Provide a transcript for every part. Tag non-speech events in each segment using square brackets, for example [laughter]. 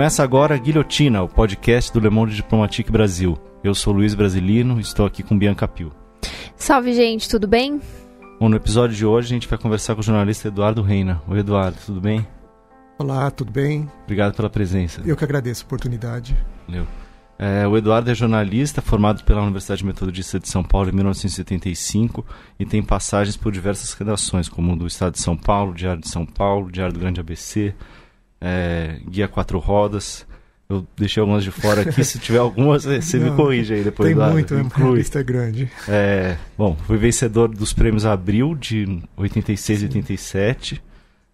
Começa agora a Guilhotina, o podcast do Le Monde Diplomatique Brasil. Eu sou Luiz Brasilino e estou aqui com Bianca Pio. Salve, gente, tudo bem? Bom, no episódio de hoje a gente vai conversar com o jornalista Eduardo Reina. Oi, Eduardo, tudo bem? Olá, tudo bem? Obrigado pela presença. Eu que agradeço a oportunidade. Valeu. É, o Eduardo é jornalista, formado pela Universidade Metodista de São Paulo em 1975 e tem passagens por diversas redações, como do Estado de São Paulo, Diário de São Paulo, Diário do Grande ABC, é, Guia Quatro Rodas. Eu deixei algumas de fora aqui, se tiver algumas, você Não, me corrige aí depois. Tem Eduardo. muito, né? a lista é grande. É, bom, fui vencedor dos prêmios Abril de 86 e 87,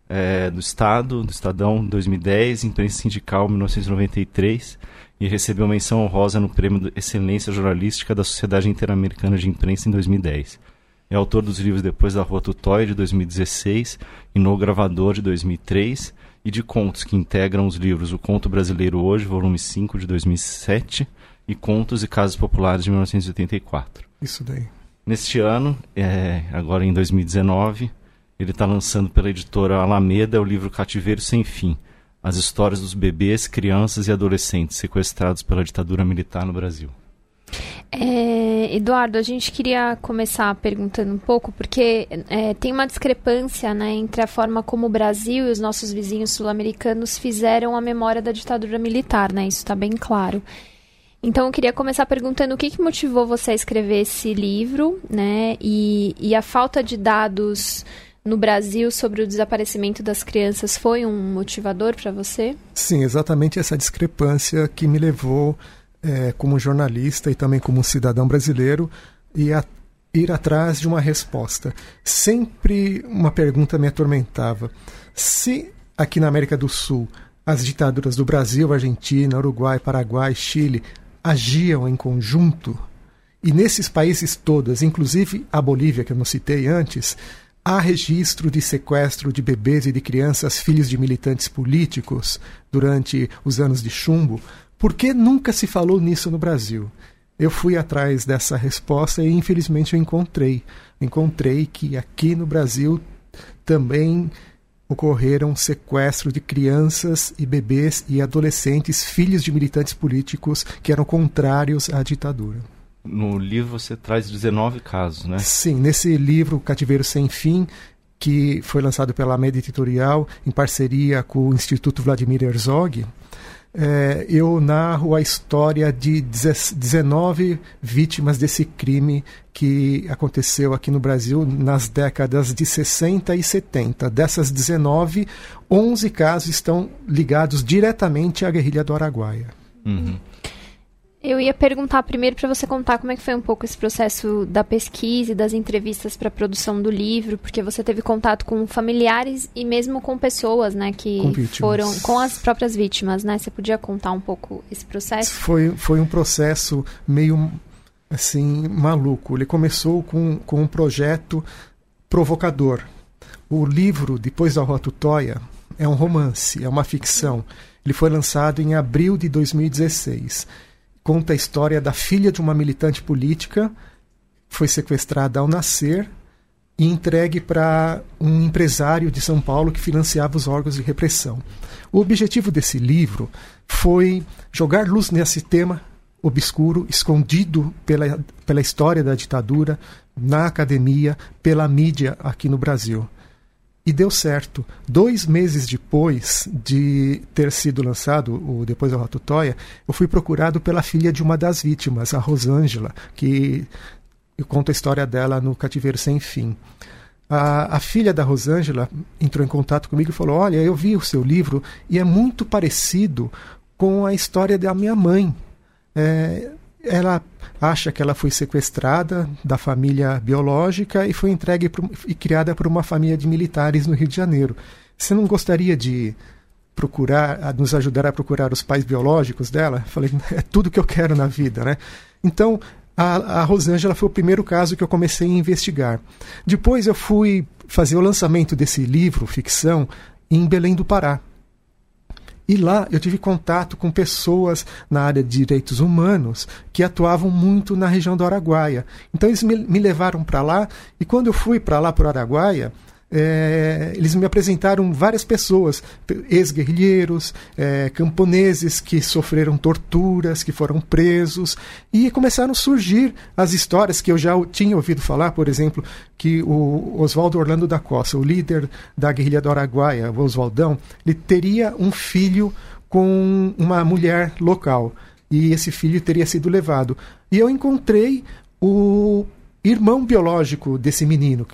é, do Estado, do Estadão 2010, Imprensa Sindical 1993 e recebeu menção honrosa no Prêmio de Excelência Jornalística da Sociedade Interamericana de Imprensa em 2010. É autor dos livros Depois da Rua Tutóia de 2016 e No Gravador de 2003 e de contos que integram os livros O Conto Brasileiro Hoje, volume 5 de 2007 e Contos e Casos Populares de 1984. Isso daí. Neste ano, é, agora em 2019, ele está lançando pela editora Alameda o livro Cativeiro Sem Fim, as histórias dos bebês, crianças e adolescentes sequestrados pela ditadura militar no Brasil. É, Eduardo, a gente queria começar perguntando um pouco, porque é, tem uma discrepância né, entre a forma como o Brasil e os nossos vizinhos sul-americanos fizeram a memória da ditadura militar, né? Isso está bem claro. Então, eu queria começar perguntando o que, que motivou você a escrever esse livro, né? E, e a falta de dados no Brasil sobre o desaparecimento das crianças foi um motivador para você? Sim, exatamente essa discrepância que me levou é, como jornalista e também como cidadão brasileiro, e a, ir atrás de uma resposta. Sempre uma pergunta me atormentava. Se aqui na América do Sul as ditaduras do Brasil, Argentina, Uruguai, Paraguai, Chile agiam em conjunto, e nesses países todos, inclusive a Bolívia, que eu não citei antes, há registro de sequestro de bebês e de crianças filhos de militantes políticos durante os anos de chumbo, por que nunca se falou nisso no Brasil? Eu fui atrás dessa resposta e infelizmente eu encontrei. Encontrei que aqui no Brasil também ocorreram sequestro de crianças e bebês e adolescentes, filhos de militantes políticos que eram contrários à ditadura. No livro você traz 19 casos, né? Sim, nesse livro Cativeiro Sem Fim, que foi lançado pela Média Editorial em parceria com o Instituto Vladimir Herzog, é, eu narro a história de 19 vítimas desse crime que aconteceu aqui no Brasil nas décadas de 60 e 70. Dessas 19, 11 casos estão ligados diretamente à guerrilha do Araguaia. Uhum. Eu ia perguntar primeiro para você contar como é que foi um pouco esse processo da pesquisa e das entrevistas para a produção do livro, porque você teve contato com familiares e mesmo com pessoas, né, que com foram com as próprias vítimas, né? Você podia contar um pouco esse processo? Foi foi um processo meio assim maluco. Ele começou com, com um projeto provocador. O livro Depois da Rua Tutóia é um romance, é uma ficção. Ele foi lançado em abril de 2016 conta a história da filha de uma militante política, foi sequestrada ao nascer e entregue para um empresário de São Paulo que financiava os órgãos de repressão. O objetivo desse livro foi jogar luz nesse tema obscuro, escondido pela, pela história da ditadura, na academia, pela mídia aqui no Brasil. E deu certo. Dois meses depois de ter sido lançado o Depois da Ratutóia, eu fui procurado pela filha de uma das vítimas, a Rosângela, que eu conto a história dela no Cativeiro Sem Fim. A, a, filha da Rosângela entrou em contato comigo e falou: Olha, eu vi o seu livro e é muito parecido com a história da minha mãe. É, ela acha que ela foi sequestrada da família biológica e foi entregue pro, e criada por uma família de militares no Rio de Janeiro. Você não gostaria de procurar, nos ajudar a procurar os pais biológicos dela? Falei, é tudo que eu quero na vida, né? Então, a, a Rosângela foi o primeiro caso que eu comecei a investigar. Depois eu fui fazer o lançamento desse livro, ficção, em Belém do Pará. E lá eu tive contato com pessoas na área de direitos humanos que atuavam muito na região do Araguaia. Então eles me, me levaram para lá e quando eu fui para lá para o Araguaia, é, eles me apresentaram várias pessoas, ex-guerrilheiros, é, camponeses que sofreram torturas, que foram presos, e começaram a surgir as histórias que eu já tinha ouvido falar, por exemplo, que o Oswaldo Orlando da Costa, o líder da guerrilha do Araguaia, o Oswaldão, ele teria um filho com uma mulher local e esse filho teria sido levado. E eu encontrei o irmão biológico desse menino,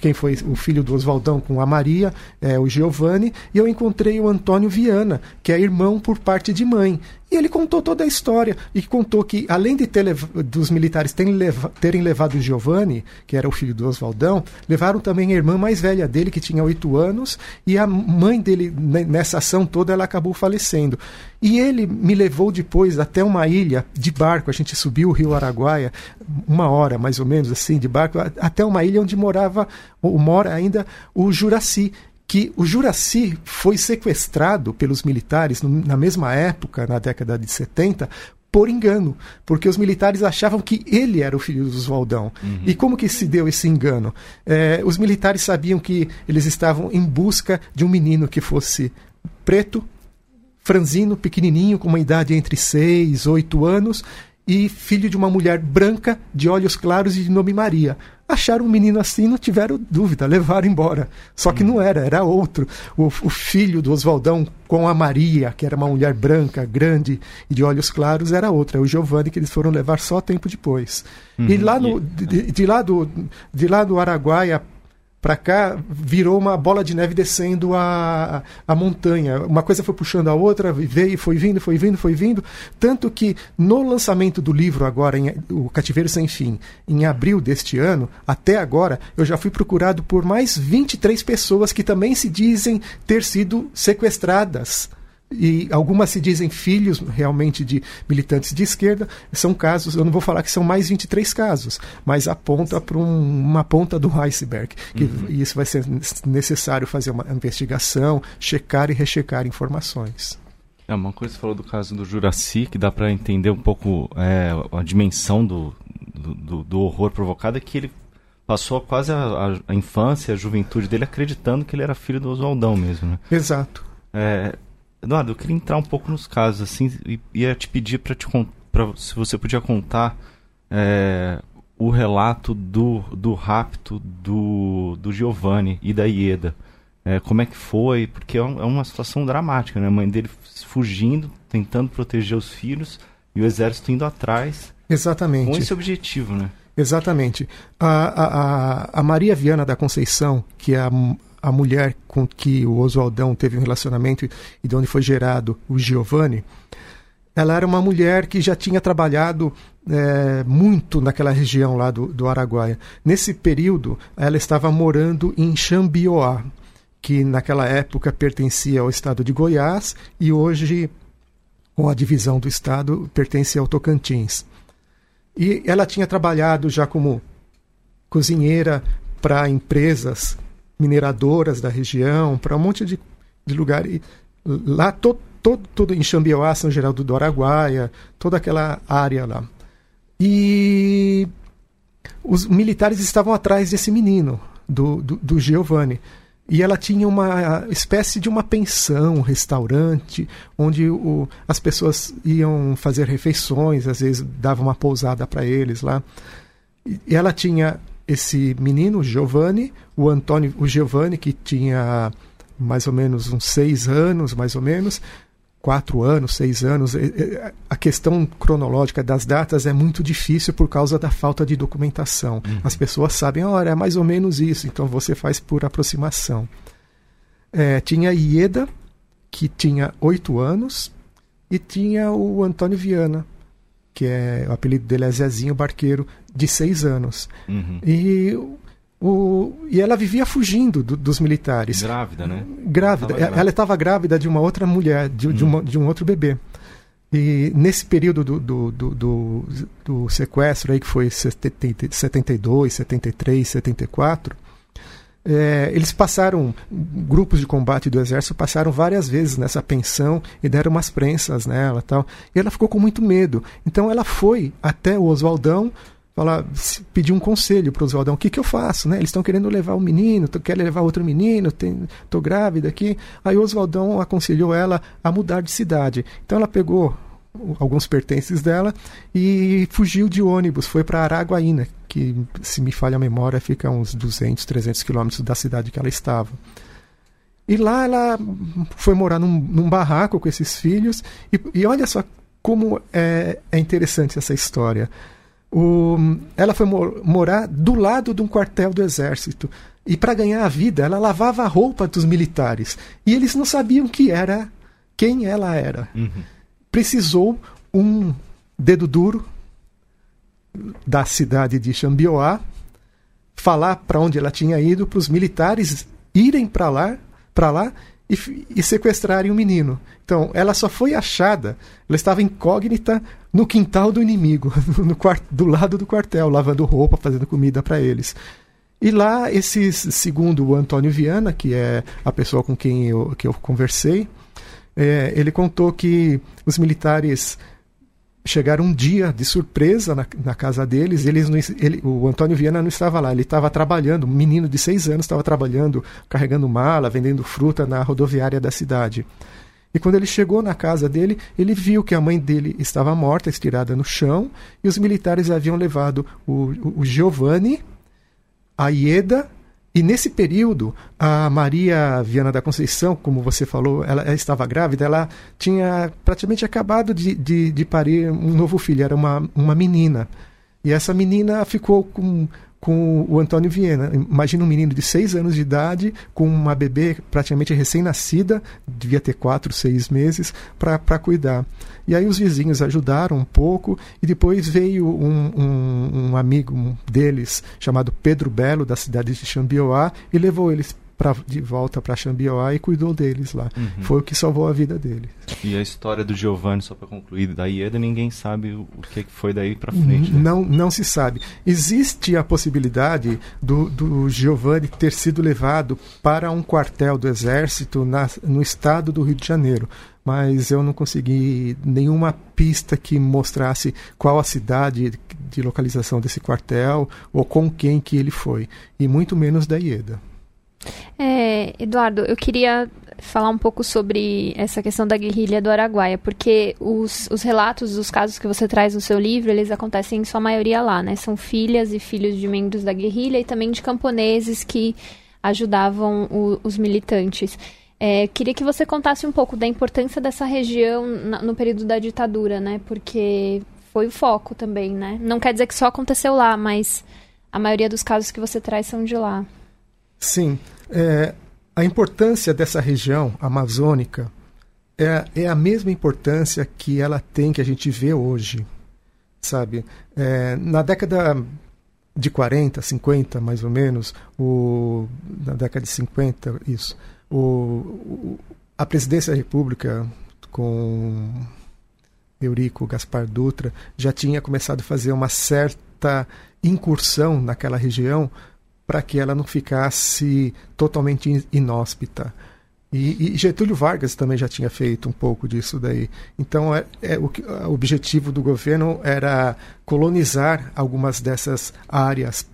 quem foi o filho do Oswaldão com a Maria, é, o Giovanni, e eu encontrei o Antônio Viana, que é irmão por parte de mãe. E ele contou toda a história e contou que, além de ter dos militares terem, leva terem levado o Giovanni, que era o filho do Oswaldão, levaram também a irmã mais velha dele, que tinha oito anos, e a mãe dele, nessa ação toda, ela acabou falecendo. E ele me levou depois até uma ilha de barco, a gente subiu o rio Araguaia, uma hora mais ou menos assim, de barco, até uma ilha onde morava, ou mora ainda, o Juraci, que o Juraci foi sequestrado pelos militares na mesma época, na década de 70, por engano, porque os militares achavam que ele era o filho do Oswaldão. Uhum. E como que se deu esse engano? É, os militares sabiam que eles estavam em busca de um menino que fosse preto, franzino, pequenininho, com uma idade entre 6 e 8 anos, e filho de uma mulher branca, de olhos claros e de nome Maria acharam um menino assim, não tiveram dúvida, levaram embora. Só que não era, era outro. O, o, filho do Oswaldão com a Maria, que era uma mulher branca, grande e de olhos claros, era outra. É o Giovanni que eles foram levar só tempo depois. Uhum. E lá no, de, de, lá do, de lá do Araguaia para cá virou uma bola de neve descendo a, a montanha. Uma coisa foi puxando a outra, veio, foi vindo, foi vindo, foi vindo. Tanto que no lançamento do livro, agora, em, O Cativeiro Sem Fim, em abril deste ano, até agora, eu já fui procurado por mais 23 pessoas que também se dizem ter sido sequestradas e algumas se dizem filhos realmente de militantes de esquerda, são casos, eu não vou falar que são mais 23 casos, mas aponta para um, uma ponta do iceberg, que uhum. isso vai ser necessário fazer uma investigação, checar e rechecar informações. É uma coisa que você falou do caso do Juraci, que dá para entender um pouco é, a dimensão do, do, do, horror provocado, é que ele passou quase a, a, a, infância, a juventude dele acreditando que ele era filho do Oswaldão mesmo, né? Exato. É, Eduardo, eu queria entrar um pouco nos casos, assim, e ia te pedir para te pra, se você podia contar é, o relato do, do rapto do, do Giovanni e da Ieda. É, como é que foi? Porque é, é uma situação dramática, né? A mãe dele fugindo, tentando proteger os filhos e o exército indo atrás. Exatamente. Com esse objetivo, né? Exatamente. A, a, a Maria Viana da Conceição, que é a, a mulher com que o Oswaldão teve um relacionamento e de onde foi gerado o Giovanni, ela era uma mulher que já tinha trabalhado é, muito naquela região lá do, do Araguaia. Nesse período, ela estava morando em Xambioá, que naquela época pertencia ao estado de Goiás e hoje, com a divisão do estado, pertence ao Tocantins. E ela tinha trabalhado já como cozinheira para empresas mineradoras da região, para um monte de, de lugar. E lá, todo, todo, todo em Xambioá, São Geraldo do Araguaia, toda aquela área lá. E os militares estavam atrás desse menino, do, do, do Giovanni. E ela tinha uma espécie de uma pensão, um restaurante, onde o, as pessoas iam fazer refeições, às vezes davam uma pousada para eles lá. E ela tinha esse menino, Giovanni, o Antônio, o Giovanni, que tinha mais ou menos uns seis anos, mais ou menos, quatro anos, seis anos. A questão cronológica das datas é muito difícil por causa da falta de documentação. Uhum. As pessoas sabem, olha, é mais ou menos isso, então você faz por aproximação. É, tinha Ieda, que tinha oito anos, e tinha o Antônio Viana, que é o apelido dele é Zezinho Barqueiro, de seis anos. Uhum. E, o, e ela vivia fugindo do, dos militares. Grávida, né? Grávida. Ela estava grávida de uma outra mulher, de, uhum. de, uma, de um outro bebê. E nesse período do, do, do, do, do sequestro, aí, que foi 72, 73, 74, é, eles passaram, grupos de combate do exército passaram várias vezes nessa pensão e deram umas prensas nela tal. E ela ficou com muito medo. Então ela foi até o Oswaldão falar, pedir um conselho para o Oswaldão, o que, que eu faço, né? Eles estão querendo levar o menino, querem levar outro menino, estou grávida aqui. Aí o Oswaldão aconselhou ela a mudar de cidade. Então ela pegou alguns pertences dela e fugiu de ônibus, foi para Araguaína, que, se me falha a memória, fica a uns 200, 300 quilômetros da cidade que ela estava. E lá ela foi morar num, num barraco com esses filhos. E, e olha só como é, é, interessante essa história. O, ela foi mor morar do lado de um quartel do exército. E para ganhar a vida, ela lavava a roupa dos militares. E eles não sabiam que era, quem ela era. Uhum. Precisou um dedo duro da cidade de Xambioá falar para onde ela tinha ido, para os militares irem para lá para lá e, e sequestrarem o menino. Então, ela só foi achada, ela estava incógnita no quintal do inimigo, [laughs] no quart, do lado do quartel, lavando roupa, fazendo comida para eles. E lá, esses, segundo o Antônio Viana, que é a pessoa com quem eu, que eu conversei, é, ele contou que os militares chegaram um dia de surpresa na, na casa deles. Eles não, ele, o Antônio Viana não estava lá, ele estava trabalhando. Um menino de seis anos estava trabalhando, carregando mala, vendendo fruta na rodoviária da cidade. E quando ele chegou na casa dele, ele viu que a mãe dele estava morta, estirada no chão, e os militares haviam levado o, o, o Giovanni, a Ieda e nesse período, a Maria Viana da Conceição, como você falou, ela, ela estava grávida, ela tinha praticamente acabado de, de, de, parir um novo filho, era uma, uma menina. E essa menina ficou com com o Antônio Viena. Imagina um menino de seis anos de idade, com uma bebê praticamente recém-nascida, devia ter quatro, seis meses, para cuidar. E aí os vizinhos ajudaram um pouco, e depois veio um, um, um amigo deles, chamado Pedro Belo, da cidade de Xambioá, e levou eles pra, de volta para Xambioá e cuidou deles lá. Uhum. Foi o que salvou a vida deles. E a história do Giovanni, só para concluir, da Ieda, ninguém sabe o que foi daí para frente. Né? Não, não se sabe. Existe a possibilidade do, do Giovanni ter sido levado para um quartel do Exército na, no estado do Rio de Janeiro mas eu não consegui nenhuma pista que mostrasse qual a cidade de localização desse quartel ou com quem que ele foi, e muito menos da Ieda. É, Eduardo, eu queria falar um pouco sobre essa questão da guerrilha do Araguaia, porque os, os relatos dos casos que você traz no seu livro, eles acontecem em sua maioria lá, né? São filhas e filhos de membros da guerrilha e também de camponeses que ajudavam o, os militantes. É, queria que você contasse um pouco da importância dessa região na, no período da ditadura, né? Porque foi o foco também, né? Não quer dizer que só aconteceu lá, mas a maioria dos casos que você traz são de lá. Sim. É, a importância dessa região amazônica é, é a mesma importância que ela tem, que a gente vê hoje. Sabe? É, na década de 40, 50, mais ou menos, o, na década de 50, isso, o, o, a presidência da República com Eurico Gaspar Dutra já tinha começado a fazer uma certa incursão naquela região para que ela não ficasse totalmente inóspita. E, e, Getúlio Vargas também já tinha feito um pouco disso daí. Então, é, é o, o, objetivo do governo era colonizar algumas dessas áreas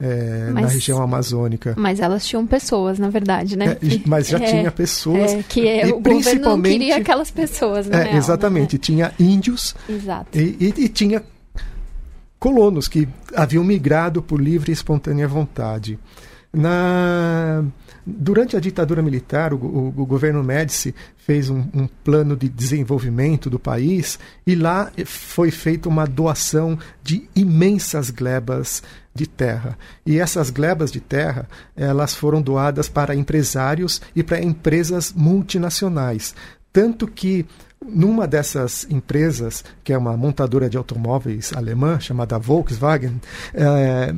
é, mas, na região amazônica. Mas elas tinham pessoas, na verdade, né? É, mas já [laughs] é, tinha pessoas. É, que é, o principalmente, governo não queria aquelas pessoas, né? exatamente. Tinha índios. Exato. E, e, e tinha colonos que haviam migrado por livre e espontânea vontade. Na, durante a ditadura militar, o, o, o governo Médici fez um, um, plano de desenvolvimento do país e lá foi feita uma doação de imensas glebas de terra. E essas glebas de terra, elas foram doadas para empresários e para empresas multinacionais. Tanto que numa dessas empresas, que é uma montadora de automóveis alemã, chamada Volkswagen, é,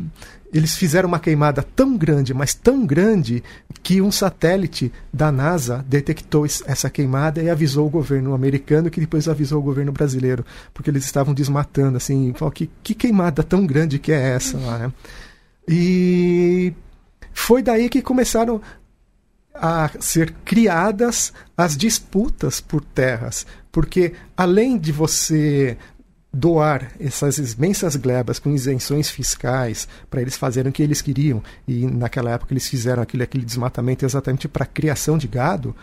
eles fizeram uma queimada tão grande, mas tão grande, que um satélite da NASA detectou essa queimada e avisou o governo americano, que depois avisou o governo brasileiro, porque eles estavam desmatando, assim, que, que queimada tão grande que é essa lá, né? E foi daí que começaram a ser criadas as disputas por terras, porque além de você doar essas imensas glebas com isenções fiscais para eles fazerem o que eles queriam e naquela época eles fizeram aquele, aquele desmatamento exatamente para criação de gado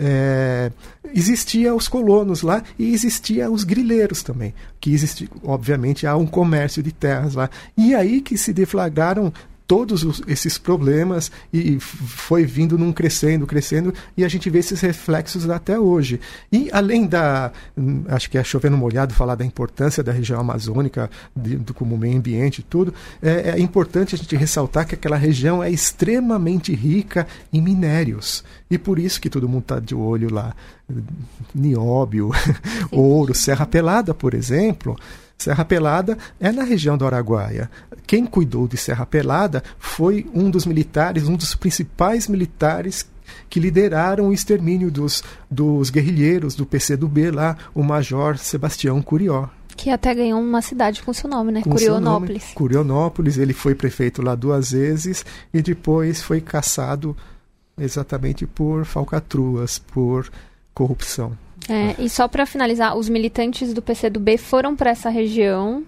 é, existia os colonos lá e existia os grileiros também que existia obviamente há um comércio de terras lá. E aí que se deflagraram todos os, esses problemas e foi vindo num crescendo, crescendo, e a gente vê esses reflexos até hoje. E além da, hum, acho que é chovendo molhado falar da importância da região amazônica, de, do, como meio ambiente e tudo, é, é importante a gente ressaltar que aquela região é extremamente rica em minérios. E por isso que todo mundo está de olho lá. Nióbio, [laughs] ouro, Serra Pelada, por exemplo. Serra Pelada é na região do Araguaia. Quem cuidou de Serra Pelada foi um dos militares, um dos principais militares que lideraram o extermínio dos, dos guerrilheiros do PCdoB lá, o Major Sebastião Curió. Que até ganhou uma cidade com seu nome, né? Com Curionópolis. Nome, Curionópolis, ele foi prefeito lá duas vezes e depois foi caçado exatamente por falcatruas, por corrupção. É, e só para finalizar, os militantes do PCdoB foram para essa região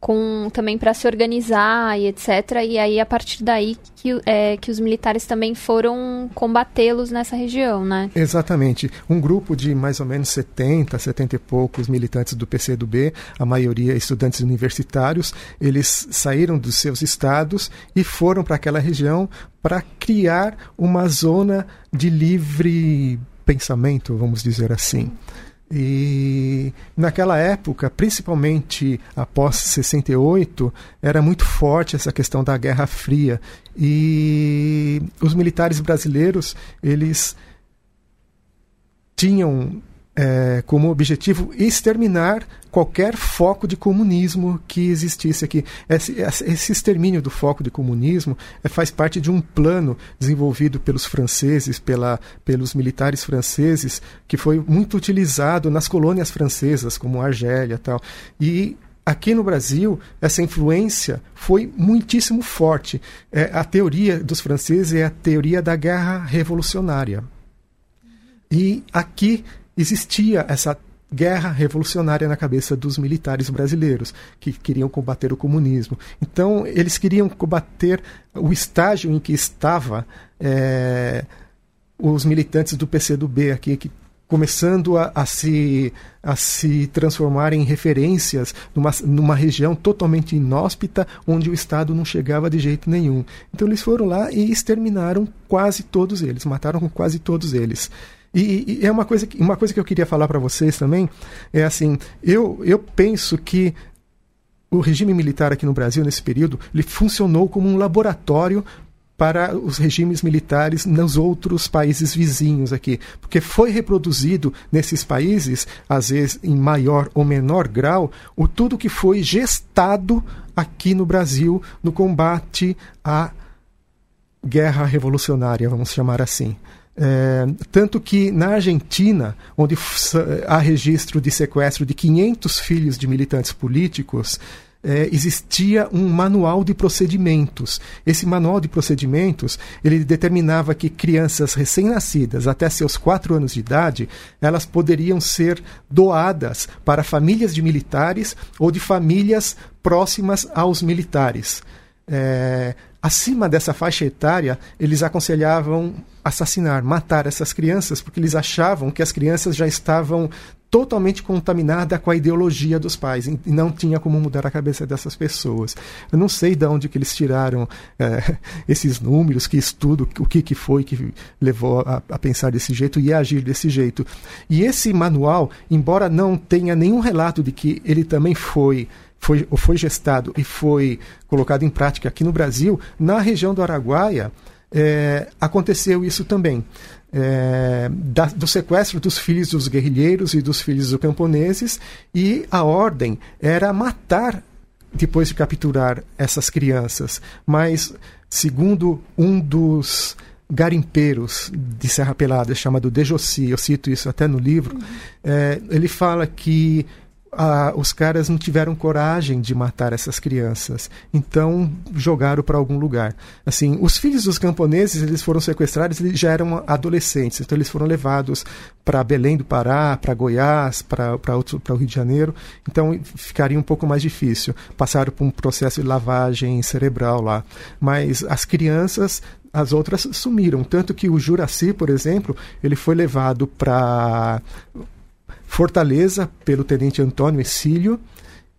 com também para se organizar e etc. E aí a partir daí que, é, que os militares também foram combatê-los nessa região, né? Exatamente. Um grupo de mais ou menos 70, 70 e poucos militantes do PCdoB, a maioria estudantes universitários, eles saíram dos seus estados e foram para aquela região para criar uma zona de livre pensamento, vamos dizer assim. E naquela época, principalmente após 68, era muito forte essa questão da Guerra Fria. E os militares brasileiros, eles tinham é, como objetivo exterminar qualquer foco de comunismo que existisse aqui. Esse, esse extermínio do foco de comunismo é, faz parte de um plano desenvolvido pelos franceses, pela, pelos militares franceses, que foi muito utilizado nas colônias francesas, como Argélia e tal. E aqui no Brasil, essa influência foi muitíssimo forte. É, a teoria dos franceses é a teoria da guerra revolucionária. E aqui existia essa guerra revolucionária na cabeça dos militares brasileiros, que queriam combater o comunismo. Então, eles queriam combater o estágio em que estava é, os militantes do PCdoB aqui, que começando a, a, se, a se transformar em referências numa, numa região totalmente inóspita, onde o Estado não chegava de jeito nenhum. Então eles foram lá e exterminaram quase todos eles, mataram quase todos eles. E, e, é uma coisa, que, uma coisa que eu queria falar para vocês também, é assim, eu, eu penso que o regime militar aqui no Brasil, nesse período, ele funcionou como um laboratório para os regimes militares nos outros países vizinhos aqui, porque foi reproduzido nesses países, às vezes em maior ou menor grau, o tudo que foi gestado aqui no Brasil no combate à guerra revolucionária, vamos chamar assim. É, tanto que na Argentina, onde há registro de sequestro de 500 filhos de militantes políticos, é, existia um manual de procedimentos. Esse manual de procedimentos ele determinava que crianças recém-nascidas até seus quatro anos de idade elas poderiam ser doadas para famílias de militares ou de famílias próximas aos militares. É, acima dessa faixa etária, eles aconselhavam assassinar, matar essas crianças, porque eles achavam que as crianças já estavam totalmente contaminadas com a ideologia dos pais e não tinha como mudar a cabeça dessas pessoas. Eu não sei de onde que eles tiraram é, [laughs] esses números, que estudo, o que, que foi que levou a, a pensar desse jeito e a agir desse jeito. E esse manual, embora não tenha nenhum relato de que ele também foi foi, foi gestado e foi colocado em prática aqui no Brasil, na região do Araguaia, é, aconteceu isso também. É, da, do sequestro dos filhos dos guerrilheiros e dos filhos dos camponeses, e a ordem era matar depois de capturar essas crianças. Mas, segundo um dos garimpeiros de Serra Pelada, chamado Dejossi, eu cito isso até no livro, uhum. é, ele fala que ah, os caras não tiveram coragem de matar essas crianças, então jogaram para algum lugar. Assim, os filhos dos camponeses eles foram sequestrados, eles já eram adolescentes, então eles foram levados para Belém do Pará, para Goiás, para o Rio de Janeiro, então ficaria um pouco mais difícil. Passaram por um processo de lavagem cerebral lá, mas as crianças as outras sumiram. Tanto que o Juraci, por exemplo, ele foi levado para Fortaleza pelo tenente Antônio Exílio.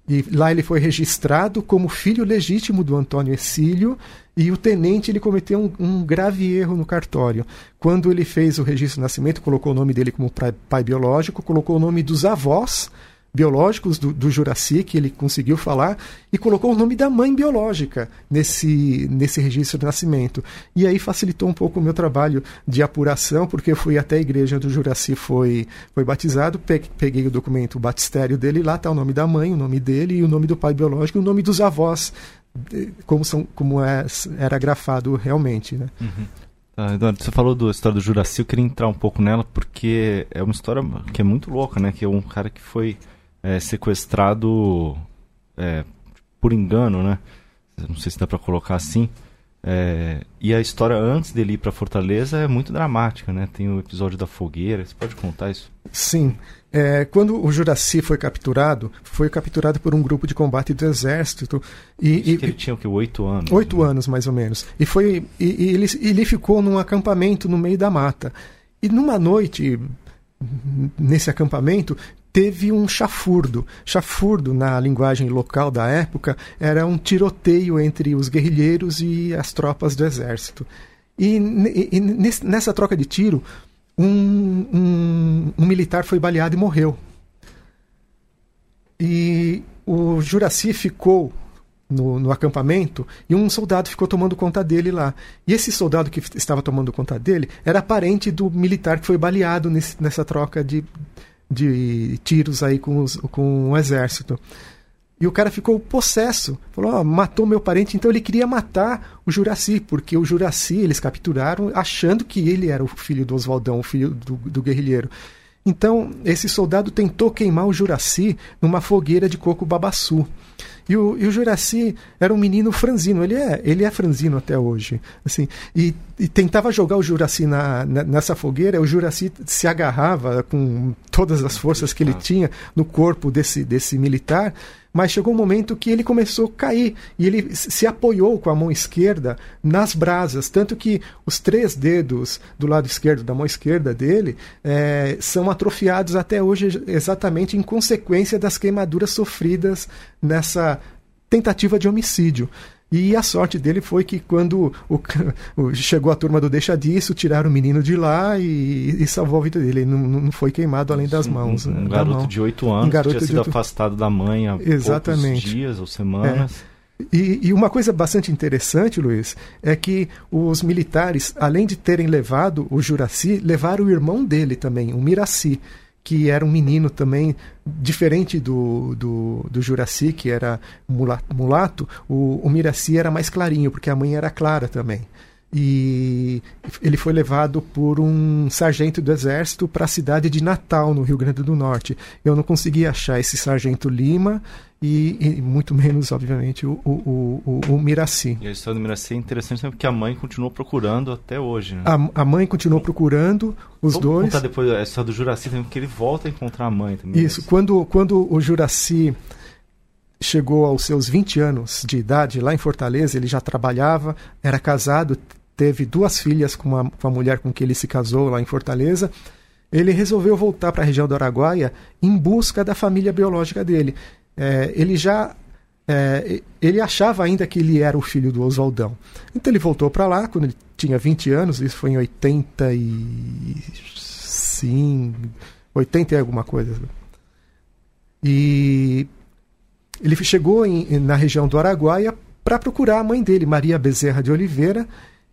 E lá ele foi registrado como filho legítimo do Antônio Exílio e o tenente ele cometeu um, um, grave erro no cartório. Quando ele fez o registro de nascimento, colocou o nome dele como pai, pai biológico, colocou o nome dos avós biológicos do, do Juraci, que ele conseguiu falar, e colocou o nome da mãe biológica nesse, nesse registro de nascimento. E aí facilitou um pouco o meu trabalho de apuração, porque eu fui até a igreja onde o Juraci foi, foi batizado, peguei o documento, o batistério dele, lá está o nome da mãe, o nome dele, e o nome do pai biológico e o nome dos avós, como, são, como é, era grafado realmente. Né? Uhum. Ah, Eduardo, você falou da história do Juraci, eu queria entrar um pouco nela, porque é uma história que é muito louca, né? Que é um cara que foi é, sequestrado é, por engano, né? Não sei se dá para colocar assim. É, e a história antes dele ir para Fortaleza é muito dramática, né? Tem o episódio da fogueira. Você pode contar isso? Sim. É, quando o Juraci foi capturado, foi capturado por um grupo de combate do exército. E, e ele tinha o que oito anos? Oito né? anos mais ou menos. E foi e, e ele, ele ficou num acampamento no meio da mata. E numa noite nesse acampamento teve um chafurdo. Chafurdo, na linguagem local da época, era um tiroteio entre os guerrilheiros e as tropas do exército. E, e nessa troca de tiro, um, um, um, militar foi baleado e morreu. E o Juraci ficou no, no, acampamento e um soldado ficou tomando conta dele lá. E esse soldado que estava tomando conta dele era parente do militar que foi baleado nesse, nessa troca de, de tiros aí com, os, com o exército. E o cara ficou possesso. Falou, oh, matou meu parente, então ele queria matar o Juraci, porque o Juraci eles capturaram achando que ele era o filho do Oswaldão, o filho do, do guerrilheiro. Então, esse soldado tentou queimar o Juraci numa fogueira de coco babaçu. E o, e o Juraci era um menino franzino, ele é, ele é franzino até hoje. assim E, e tentava jogar o Juraci na, na, nessa fogueira, o Juraci se agarrava com todas as forças que ele tinha no corpo desse, desse militar mas chegou um momento que ele começou a cair e ele se apoiou com a mão esquerda nas brasas, tanto que os três dedos do lado esquerdo da mão esquerda dele é, são atrofiados até hoje exatamente em consequência das queimaduras sofridas nessa tentativa de homicídio. E a sorte dele foi que quando o, o, chegou a turma do Deixa Disso, tiraram o menino de lá e, e salvou a vida dele. Ele não, não foi queimado além das mãos. Um, um né, garoto mão. de 8 anos um garoto tinha sido 8... afastado da mãe há Exatamente. dias ou semanas. É. E, e, uma coisa bastante interessante, Luiz, é que os militares, além de terem levado o Juraci, levaram o irmão dele também, o Miraci que era um menino também diferente do, do, do Juraci, que era mulato, o, o Miraci era mais clarinho, porque a mãe era clara também. E ele foi levado por um sargento do exército para a cidade de Natal, no Rio Grande do Norte. Eu não consegui achar esse sargento Lima e, e muito menos, obviamente, o, o, o, o, Miraci. E a história do Miraci é interessante porque a mãe continuou procurando até hoje. Né? A, a mãe continuou procurando os Vamos dois. contar depois a história do Juraci também, porque ele volta a encontrar a mãe também. Isso, quando, quando o Juraci chegou aos seus 20 anos de idade, lá em Fortaleza, ele já trabalhava, era casado, teve duas filhas com uma, com a mulher com que ele se casou lá em Fortaleza. Ele resolveu voltar para a região do Araguaia em busca da família biológica dele. É, ele já é, ele achava ainda que ele era o filho do Oswaldão. Então ele voltou para lá quando ele tinha 20 anos, isso foi em 85, 80 e alguma coisa. E ele chegou em, na região do Araguaia para procurar a mãe dele, Maria Bezerra de Oliveira,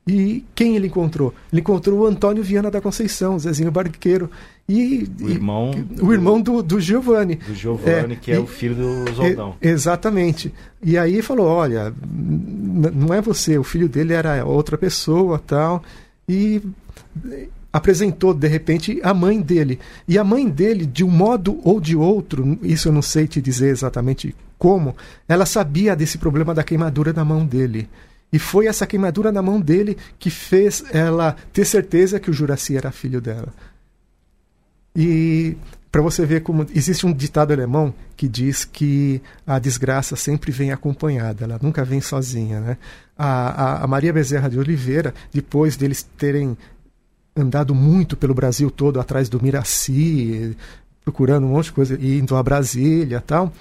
e quem ele encontrou? Ele encontrou o Antônio Viana da Conceição, Zezinho Barqueiro. E, o irmão, e, o irmão do, do Giovanni. Do Giovanni, é, que é e, o filho do Zoldão. Exatamente. E aí falou: olha, não é você, o filho dele era outra pessoa tal. E apresentou de repente a mãe dele. E a mãe dele, de um modo ou de outro, isso eu não sei te dizer exatamente como, ela sabia desse problema da queimadura na mão dele. E foi essa queimadura na mão dele que fez ela ter certeza que o Juraci era filho dela. E para você ver como existe um ditado alemão que diz que a desgraça sempre vem acompanhada, ela nunca vem sozinha, né? A, a, a Maria Bezerra de Oliveira, depois deles terem andado muito pelo Brasil todo atrás do Miraci, procurando um monte de coisa, indo a Brasília, tal,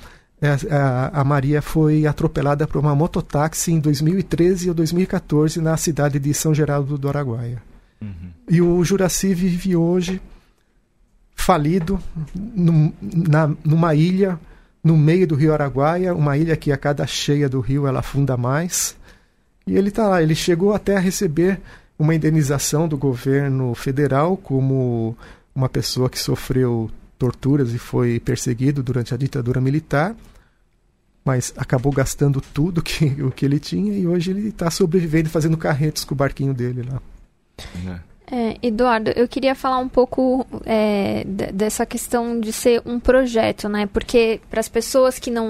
a, a, Maria foi atropelada por uma mototáxi em 2013 ou 2014 na cidade de São Geraldo do Araguaia. Uhum. E o Juraci vive hoje falido num, na, numa ilha no meio do rio Araguaia, uma ilha que a cada cheia do rio ela afunda mais. E ele está lá, ele chegou até a receber uma indenização do governo federal como uma pessoa que sofreu torturas e foi perseguido durante a ditadura militar, mas acabou gastando tudo que, o que ele tinha e hoje ele está sobrevivendo fazendo carretos com o barquinho dele lá. É. Eduardo, eu queria falar um pouco é, dessa questão de ser um projeto, né? Porque para as pessoas que não,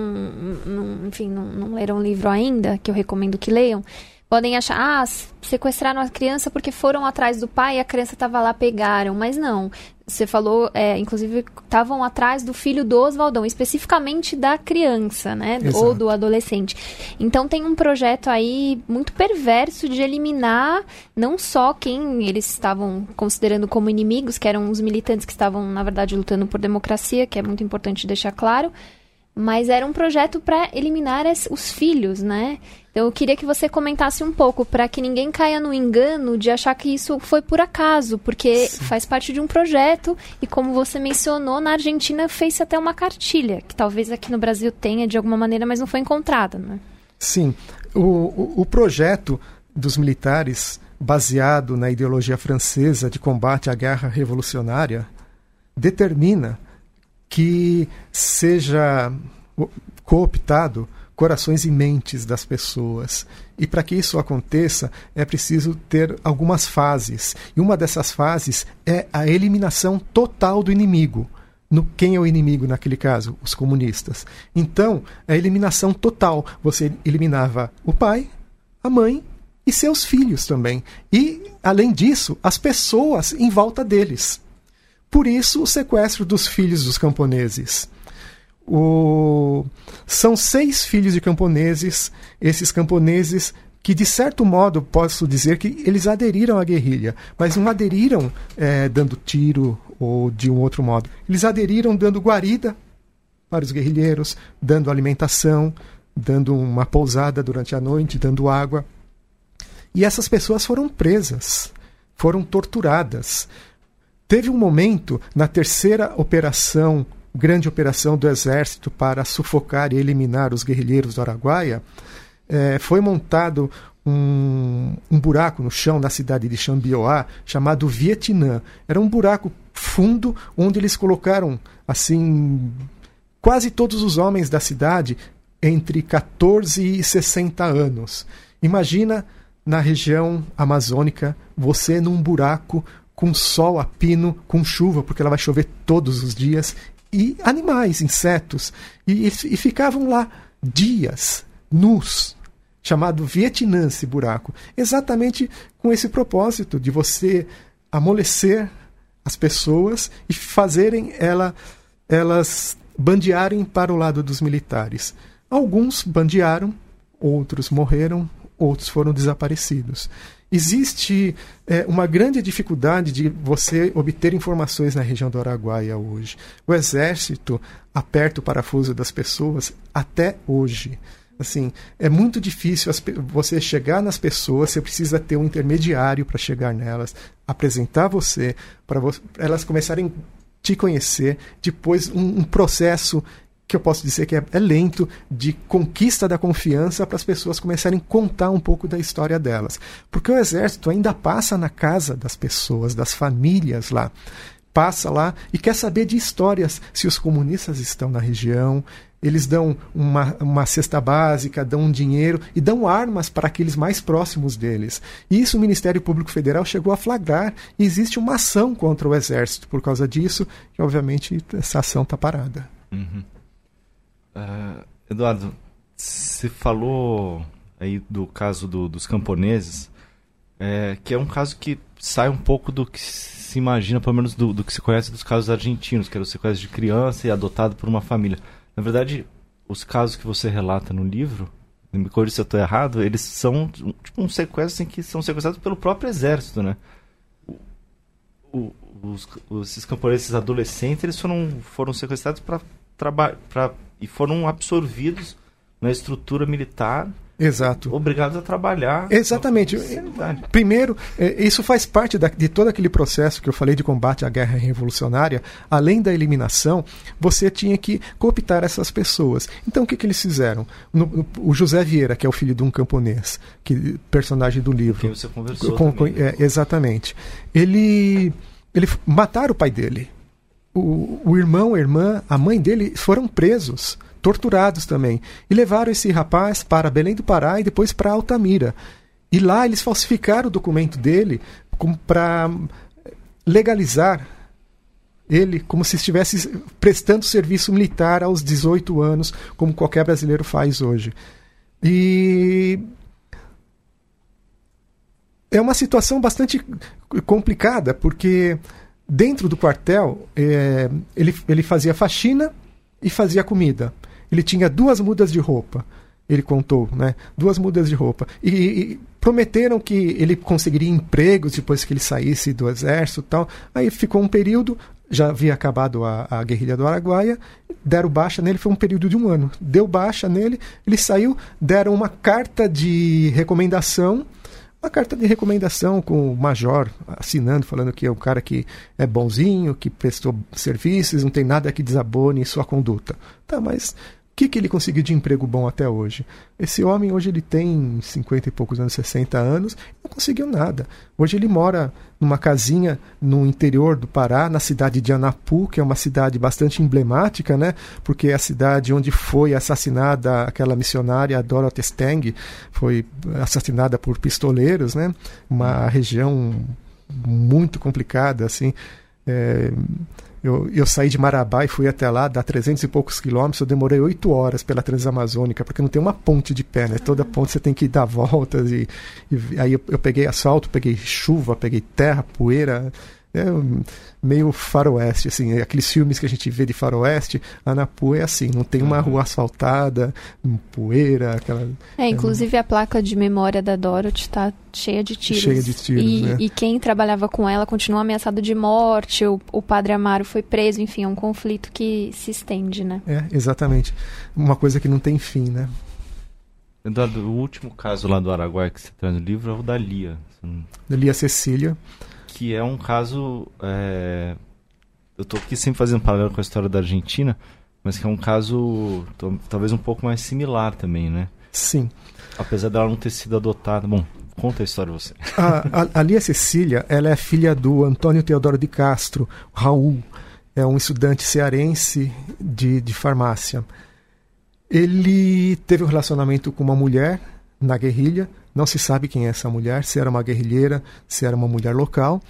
não enfim, não, não leram o livro ainda, que eu recomendo que leiam, podem achar, ah, sequestraram a criança porque foram atrás do pai e a criança estava lá, pegaram. Mas não. Você falou, é, inclusive, estavam atrás do filho do Oswaldão, especificamente da criança, né? Exato. Ou do adolescente. Então tem um projeto aí muito perverso de eliminar não só quem eles estavam considerando como inimigos, que eram os militantes que estavam, na verdade, lutando por democracia, que é muito importante deixar claro, mas era um projeto para eliminar os filhos, né? Eu queria que você comentasse um pouco para que ninguém caia no engano de achar que isso foi por acaso, porque Sim. faz parte de um projeto e como você mencionou, na Argentina fez até uma cartilha, que talvez aqui no Brasil tenha de alguma maneira, mas não foi encontrada, né? Sim, o, o, o projeto dos militares baseado na ideologia francesa de combate à guerra revolucionária determina que seja cooptado corações e mentes das pessoas. E para que isso aconteça, é preciso ter algumas fases. E uma dessas fases é a eliminação total do inimigo. No, quem é o inimigo naquele caso? Os comunistas. Então, a eliminação total. Você eliminava o pai, a mãe e seus filhos também. E, além disso, as pessoas em volta deles. Por isso, o sequestro dos filhos dos camponeses. O... São seis filhos de camponeses, esses camponeses que, de certo modo, posso dizer que eles aderiram à guerrilha, mas não aderiram é, dando tiro ou de um outro modo. Eles aderiram dando guarida para os guerrilheiros, dando alimentação, dando uma pousada durante a noite, dando água. E essas pessoas foram presas, foram torturadas. Teve um momento na terceira operação grande operação do exército para sufocar e eliminar os guerrilheiros do Araguaia, é, foi montado um, um, buraco no chão na cidade de Xambioá chamado Vietnã. Era um buraco fundo onde eles colocaram assim quase todos os homens da cidade entre 14 e 60 anos. Imagina na região amazônica você num buraco com sol a pino, com chuva, porque ela vai chover todos os dias, e animais, insetos, e, e ficavam lá dias, nus, chamado Vietnã esse buraco, exatamente com esse propósito de você amolecer as pessoas e fazerem ela, elas bandearem para o lado dos militares. Alguns bandearam, outros morreram, outros foram desaparecidos existe é, uma grande dificuldade de você obter informações na região do Araguaia hoje. O exército aperta o parafuso das pessoas até hoje. Assim, é muito difícil as, você chegar nas pessoas, você precisa ter um intermediário para chegar nelas, apresentar você, para elas começarem te conhecer, depois um, um processo que eu posso dizer que é, é lento de conquista da confiança para as pessoas começarem a contar um pouco da história delas. Porque o exército ainda passa na casa das pessoas, das famílias lá. passa lá e quer saber de histórias, se os comunistas estão na região, eles dão uma, uma cesta básica, dão um dinheiro e dão armas para aqueles mais próximos deles. E isso o Ministério Público Federal chegou a flagrar e existe uma ação contra o Exército por causa disso, e obviamente essa ação está parada. Uhum. Uh, Eduardo, você falou aí do caso do, dos camponeses, é, que é um caso que sai um pouco do que se imagina, pelo menos do, do que se conhece dos casos argentinos, que era o sequestro de criança e adotado por uma família. Na verdade, os casos que você relata no livro, me corrija se eu estou errado, eles são tipo um sequestro em que são sequestrados pelo próprio exército, né? O, os, esses camponeses adolescentes, eles foram, foram sequestrados para e foram absorvidos na estrutura militar Exato. Obrigados a trabalhar. Exatamente. Primeiro, é, isso faz parte de todo aquele processo que eu falei de combate à guerra revolucionária. Além da eliminação, você tinha que cooptar essas pessoas. Então, o que, que eles fizeram? O José Vieira, que é o filho de um camponês, que personagem do livro. Quem você conversou. Com, com, é, exatamente. Ele, ele mataram o pai dele. O, o irmão, a irmã, a mãe dele foram presos torturados também. E levaram esse rapaz para Belém do Pará e depois para Altamira. E lá eles falsificaram o documento dele para legalizar ele como se estivesse prestando serviço militar aos 18 anos, como qualquer brasileiro faz hoje. E é uma situação bastante complicada, porque dentro do quartel é, ele, ele fazia faxina e fazia comida. Ele tinha duas mudas de roupa. Ele contou, né? Duas mudas de roupa. E, e prometeram que ele conseguiria empregos depois que ele saísse do exército tal. Aí ficou um período, já havia acabado a, a guerrilha do Araguaia, deram baixa nele, foi um período de um ano. Deu baixa nele, ele saiu, deram uma carta de recomendação uma carta de recomendação com o major assinando, falando que é um cara que é bonzinho, que prestou serviços, não tem nada que desabone em sua conduta. Tá, mas que, que ele conseguiu de emprego bom até hoje? Esse homem hoje ele tem 50 e poucos anos, 60 anos, não conseguiu nada. Hoje ele mora numa casinha no interior do Pará, na cidade de Anapu, que é uma cidade bastante emblemática, né? Porque é a cidade onde foi assassinada aquela missionária Dorothy Stang, foi assassinada por pistoleiros, né? Uma região muito complicada, assim. É, eu, eu saí de Marabá e fui até lá, dá 300 e poucos quilômetros, eu demorei 8 horas pela Transamazônica, porque não tem uma ponte de pé, né? Toda ponte você tem que dar voltas e, e aí eu, eu peguei asfalto, peguei chuva, peguei terra, poeira, é meio faroeste, assim, aqueles filmes que a gente vê de faroeste, Anapu é assim, não tem uma rua asfaltada, poeira, aquela... É, inclusive é, a placa de memória da Dorothy está cheia de tiros. Cheia de tiros, e, né? e quem trabalhava com ela continua ameaçado de morte, o, o padre Amaro foi preso, enfim, é um conflito que se estende, né? É, exatamente. Uma coisa que não tem fim, né? Eduardo, o último caso lá do Araguaia que você traz no livro é o da Lia. Da Lia Cecília que é um caso. É... Eu estou aqui sempre fazendo paralelo com a história da Argentina, mas que é um caso talvez um pouco mais similar também, né? Sim. Apesar dela não ter sido adotada. Bom, conta a história você. A, a, a Lia Cecília, ela é filha do Antônio Teodoro de Castro, Raul. É um estudante cearense de, de farmácia. Ele teve um relacionamento com uma mulher na guerrilha, não se sabe quem é essa mulher, se era uma guerrilheira, se era uma mulher local.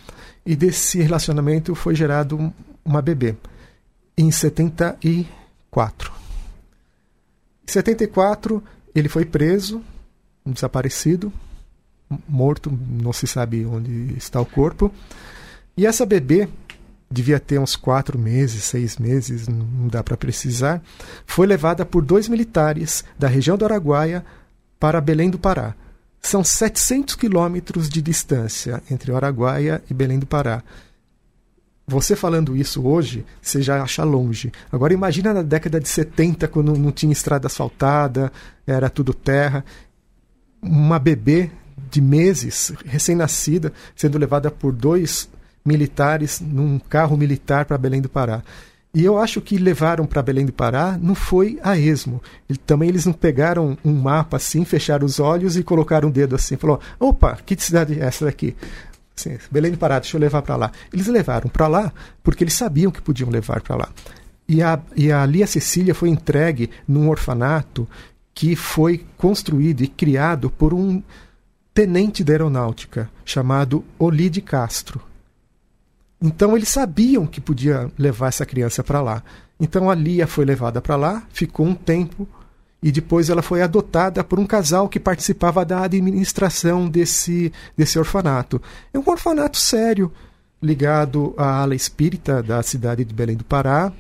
E desse relacionamento foi gerado uma bebê. Em 74. Em 74, ele foi preso, desaparecido, morto, não se sabe onde está o corpo. E essa bebê, devia ter uns quatro meses, seis meses, não dá para precisar, foi levada por dois militares da região do Araguaia para Belém do Pará. São 700 quilômetros de distância entre Araguaia e Belém do Pará. Você falando isso hoje, você já acha longe. Agora imagina na década de 70, quando não tinha estrada asfaltada, era tudo terra. Uma bebê de meses, recém-nascida, sendo levada por dois militares num carro militar para Belém do Pará. E eu acho que levaram para Belém do Pará não foi a esmo. Ele, também eles não pegaram um mapa assim, fecharam os olhos e colocaram o um dedo assim, falou: "Opa, que cidade é essa daqui?" Sim, Belém do Pará, deixa eu levar para lá. Eles levaram para lá porque eles sabiam que podiam levar para lá. E a, e a Lia Cecília foi entregue num orfanato que foi construído e criado por um tenente da aeronáutica chamado Olide Castro. Então eles sabiam que podia levar essa criança para lá. Então a Lia foi levada para lá, ficou um tempo e depois ela foi adotada por um casal que participava da administração desse, desse orfanato. É um orfanato sério, ligado à ala espírita da cidade de Belém do Pará.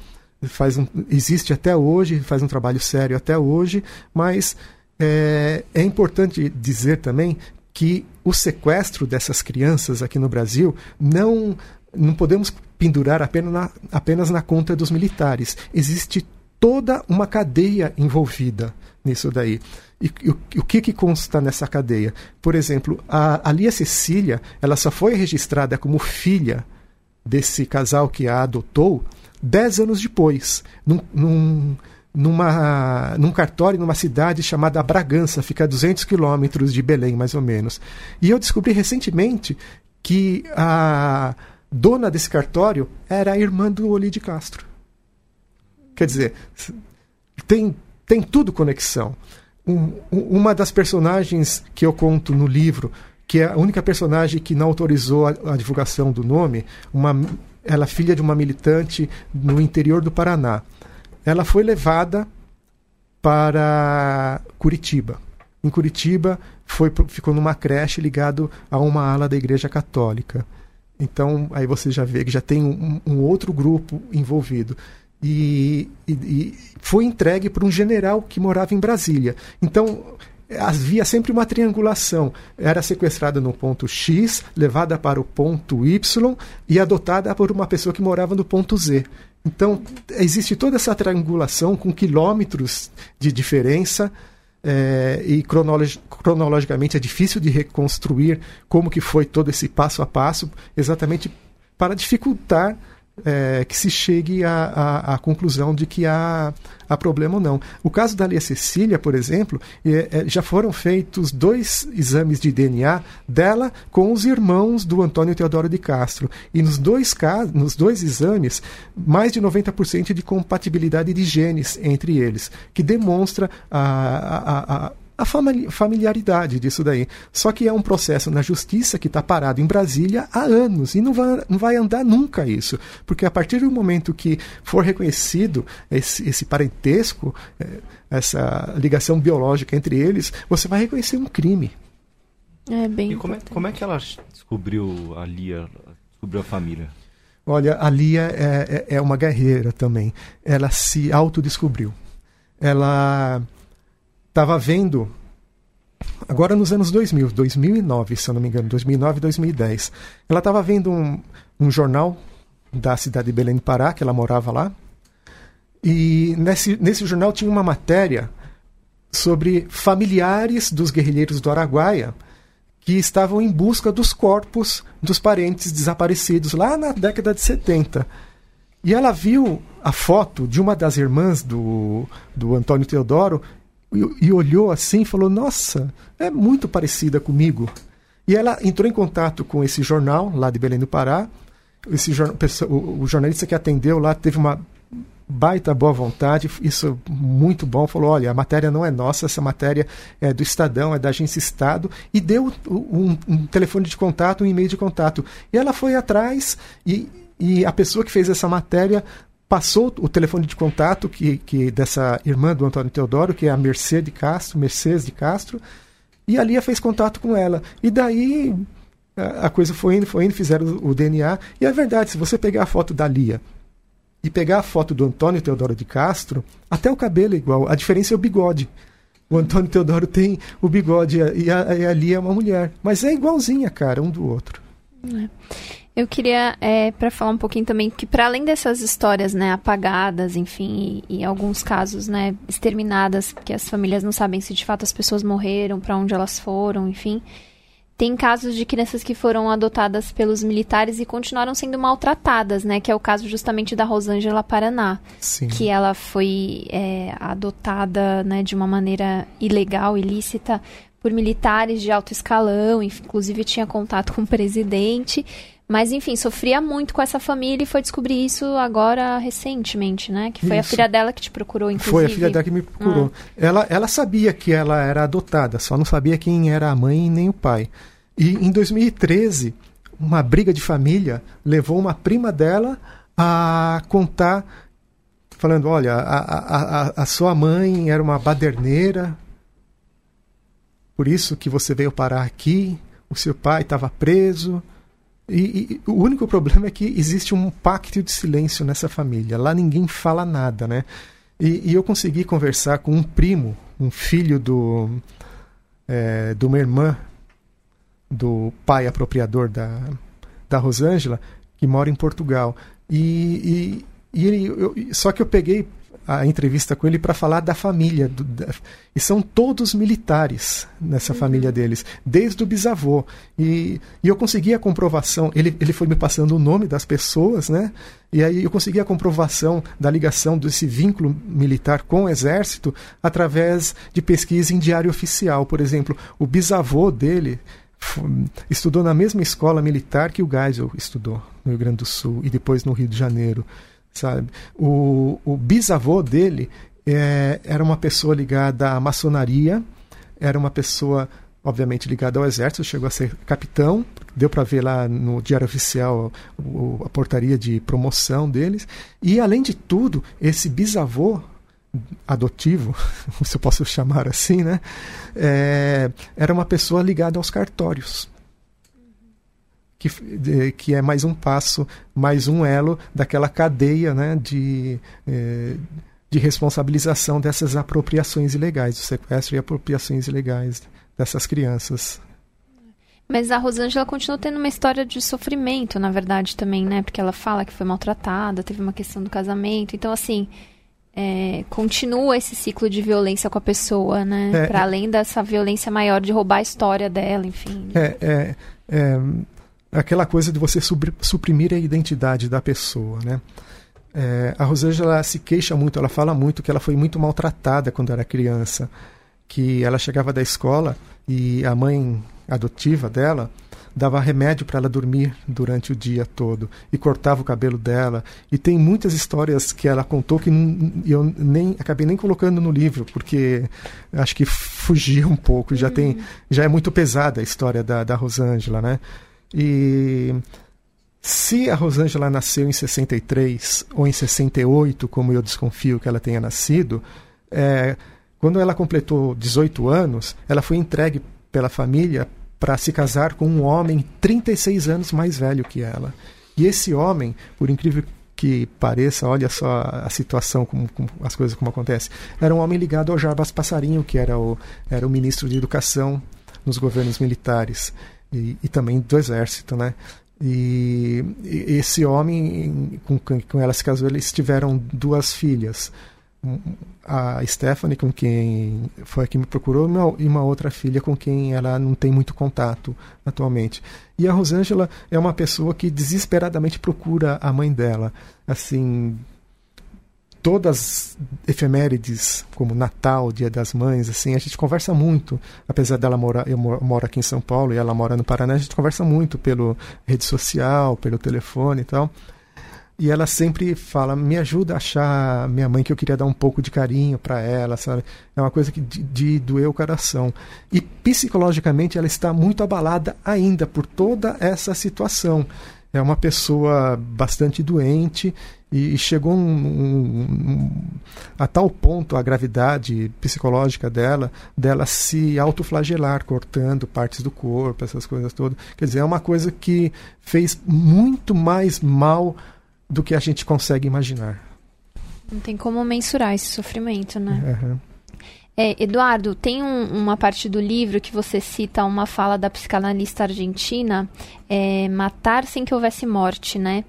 Faz um, existe até hoje, faz um trabalho sério até hoje, mas é, é importante dizer também que o sequestro dessas crianças aqui no Brasil não não podemos pendurar apenas na, apenas na conta dos militares. Existe toda uma cadeia envolvida nisso daí. E, e o, o que, que consta nessa cadeia? Por exemplo, a, a Lia Cecília ela só foi registrada como filha desse casal que a adotou dez anos depois, num, num, numa, num cartório numa cidade chamada Bragança, fica a 200 quilômetros de Belém, mais ou menos. E eu descobri recentemente que a dona desse cartório era a irmã do Oli de Castro. Quer dizer, tem, tem tudo conexão. Um, uma das personagens que eu conto no livro, que é a única personagem que não autorizou a, a divulgação do nome, uma, ela é filha de uma militante no interior do Paraná. Ela foi levada para Curitiba. Em Curitiba, foi, ficou numa creche ligado a uma ala da Igreja Católica. Então, aí você já vê que já tem um, um outro grupo envolvido. E, e, e foi entregue para um general que morava em Brasília. Então, havia sempre uma triangulação. Era sequestrada no ponto X, levada para o ponto Y e adotada por uma pessoa que morava no ponto Z. Então, existe toda essa triangulação com quilômetros de diferença é, e cronolog cronologicamente é difícil de reconstruir como que foi todo esse passo a passo, exatamente para dificultar é, que se chegue à, conclusão de que há, há problema ou não. O caso da Lia Cecília, por exemplo, é, é, já foram feitos dois exames de DNA dela com os irmãos do Antônio Teodoro de Castro. E nos dois, casos, nos dois exames, mais de 90% de compatibilidade de genes entre eles, que demonstra a, a, a a familiaridade disso daí. Só que é um processo na justiça que está parado em Brasília há anos e não vai, não vai andar nunca isso. Porque a partir do momento que for reconhecido esse, esse parentesco, é, essa ligação biológica entre eles, você vai reconhecer um crime. É bem. E como é, como é que ela descobriu a Lia, descobriu a família? Olha, a Lia é, é, é uma guerreira também. Ela se autodescobriu. Ela estava vendo agora nos anos 2000, 2009, se eu não me engano, 2009 2010. Ela estava vendo um, um jornal da cidade de Belém do Pará, que ela morava lá, e nesse, nesse jornal tinha uma matéria sobre familiares dos guerrilheiros do Araguaia que estavam em busca dos corpos dos parentes desaparecidos lá na década de 70. E ela viu a foto de uma das irmãs do, do Antônio Teodoro e, olhou assim e falou: Nossa, é muito parecida comigo. E ela entrou em contato com esse jornal lá de Belém do Pará. Esse o jornalista que atendeu lá teve uma baita boa vontade, isso muito bom. Falou: olha, a matéria não é nossa, essa matéria é do Estadão, é da agência Estado, e deu um, um telefone de contato, um e-mail de contato. E ela foi atrás e, e a pessoa que fez essa matéria passou o telefone de contato que, que dessa irmã do Antônio Teodoro, que é a Mercedes de Castro, Mercedes de Castro, e a Lia fez contato com ela. E daí a coisa foi indo, foi indo, fizeram o DNA. E é verdade, se você pegar a foto da Lia e pegar a foto do Antônio Teodoro de Castro, até o cabelo é igual. A diferença é o bigode. O Antônio Teodoro tem o bigode e a, e a Lia é uma mulher. Mas é igualzinha, cara, um do outro. É. Eu queria, é, para falar um pouquinho também, que para além dessas histórias, né, apagadas, enfim, e, em alguns casos, né, exterminadas, porque as famílias não sabem se de fato as pessoas morreram, para onde elas foram, enfim, tem casos de crianças que foram adotadas pelos militares e continuaram sendo maltratadas, né, que é o caso justamente da Rosângela Paraná, Sim. que ela foi é, adotada, né, de uma maneira ilegal, ilícita, por militares de alto escalão, inclusive tinha contato com o presidente. Mas, enfim, sofria muito com essa família e foi descobrir isso agora recentemente, né? Que foi isso. a filha dela que te procurou, inclusive. Foi a filha dela que me procurou. Ah. Ela, ela sabia que ela era adotada, só não sabia quem era a mãe nem o pai. E em 2013, uma briga de família levou uma prima dela a contar, falando: olha, a, a, a, a sua mãe era uma baderneira, por isso que você veio parar aqui, o seu pai estava preso e, e, o único problema é que existe um pacto de silêncio nessa família. Lá ninguém fala nada, né? E, e eu consegui conversar com um primo, um filho do, é, de uma irmã do pai apropriador da, da Rosângela, que mora em Portugal. E, e, e ele, eu, só que eu peguei a entrevista com ele para falar da família. Do, da, e são todos militares nessa uhum. família deles, desde o bisavô. E, e eu consegui a comprovação, ele, ele foi me passando o nome das pessoas, né? E aí eu consegui a comprovação da ligação desse vínculo militar com o exército através de pesquisa em diário oficial. Por exemplo, o bisavô dele estudou na mesma escola militar que o Geisel estudou no Rio Grande do Sul e depois no Rio de Janeiro sabe? O, o bisavô dele é, era uma pessoa ligada à maçonaria, era uma pessoa, obviamente, ligada ao exército, chegou a ser capitão, deu para ver lá no Diário Oficial o, a portaria de promoção deles. E, além de tudo, esse bisavô adotivo, [laughs] se eu posso chamar assim, né? É, era uma pessoa ligada aos cartórios que, que é mais um passo, mais um elo daquela cadeia né, de, eh, de responsabilização dessas apropriações ilegais, do sequestro e apropriações ilegais dessas crianças. Mas a Rosângela continua tendo uma história de sofrimento, na verdade, também, né? Porque ela fala que foi maltratada, teve uma questão do casamento. Então, assim, é, continua esse ciclo de violência com a pessoa, né? É, Para além dessa violência maior de roubar a história dela, enfim. É, é, é aquela coisa de você suprimir a identidade da pessoa, né? É, a Rosângela se queixa muito, ela fala muito que ela foi muito maltratada quando era criança, que ela chegava da escola e a mãe adotiva dela dava remédio para ela dormir durante o dia todo e cortava o cabelo dela. E tem muitas histórias que ela contou que eu nem acabei nem colocando no livro porque acho que fugia um pouco. Já tem, já é muito pesada a história da, da Rosângela, né? E se a Rosângela nasceu em 63 ou em 68, como eu desconfio que ela tenha nascido, é, quando ela completou 18 anos, ela foi entregue pela família para se casar com um homem 36 anos mais velho que ela. E esse homem, por incrível que pareça, olha só a situação, como, como, as coisas como acontecem, era um homem ligado ao Jarbas Passarinho, que era o, era o ministro de Educação nos governos militares e, e também do exército, né? E, e esse homem com, com ela se casou, eles tiveram duas filhas. A Stephanie, com quem foi a que me procurou, e uma outra filha com quem ela não tem muito contato atualmente. E a Rosângela é uma pessoa que desesperadamente procura a mãe dela. Assim, todas efemérides, como Natal, Dia das Mães, assim, a gente conversa muito, apesar dela morar, eu moro aqui em São Paulo e ela mora no Paraná, a gente conversa muito pelo rede social, pelo telefone e tal. E ela sempre fala, me ajuda a achar minha mãe que eu queria dar um pouco de carinho para ela, sabe? É uma coisa que de, de doer o coração. E psicologicamente ela está muito abalada ainda por toda essa situação é uma pessoa bastante doente e, chegou um, um, um, a tal ponto a gravidade psicológica dela, dela se autoflagelar, cortando partes do corpo, essas coisas todas. Quer dizer, é uma coisa que fez muito mais mal do que a gente consegue imaginar. Não tem como mensurar esse sofrimento, né? Uhum. É, Eduardo, tem um, uma parte do livro que você cita uma fala da psicanalista argentina, é, matar sem que houvesse morte, né?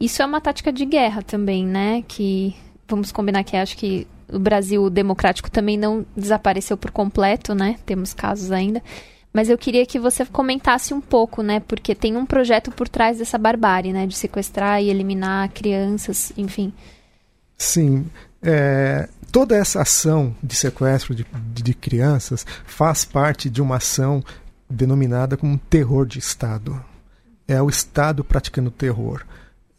Isso é uma tática de guerra também, né? Que vamos combinar que acho que o Brasil democrático também não desapareceu por completo, né? Temos casos ainda. Mas eu queria que você comentasse um pouco, né? Porque tem um projeto por trás dessa barbárie, né? De sequestrar e eliminar crianças, enfim. Sim. É, toda essa ação de sequestro de, de crianças faz parte de uma ação denominada como terror de Estado. É o Estado praticando terror.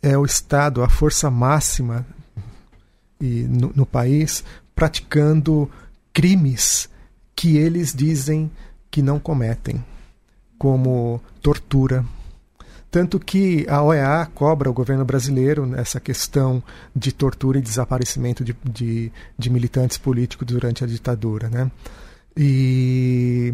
É o Estado, a força máxima e, no, no país, praticando crimes que eles dizem que não cometem, como tortura, tanto que a OEA cobra o governo brasileiro nessa questão de tortura e desaparecimento de, de, de militantes políticos durante a ditadura. Né? E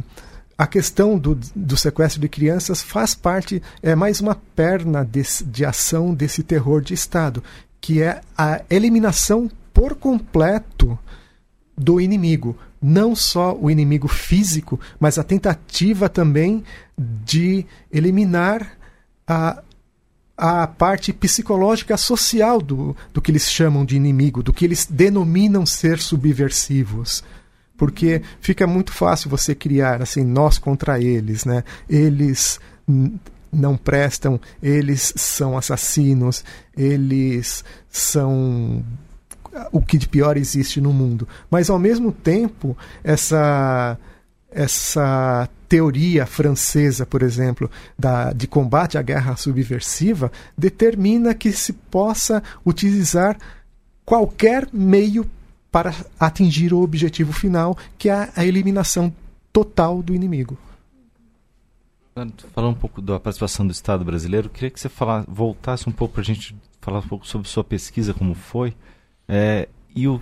a questão do, do, sequestro de crianças faz parte, é mais uma perna de, de ação desse terror de Estado, que é a eliminação por completo do inimigo. Não só o inimigo físico, mas a tentativa também de eliminar a, a parte psicológica social do, do que eles chamam de inimigo, do que eles denominam ser subversivos. Porque fica muito fácil você criar assim, nós contra eles, né? Eles não prestam, eles são assassinos, eles são o que de pior existe no mundo. Mas ao mesmo tempo, essa essa teoria francesa, por exemplo, da, de combate à guerra subversiva, determina que se possa utilizar qualquer meio para atingir o objetivo final, que é a eliminação total do inimigo. Falando um pouco da participação do Estado brasileiro, queria que você voltasse um pouco para a gente falar um pouco sobre sua pesquisa, como foi, é, e, o,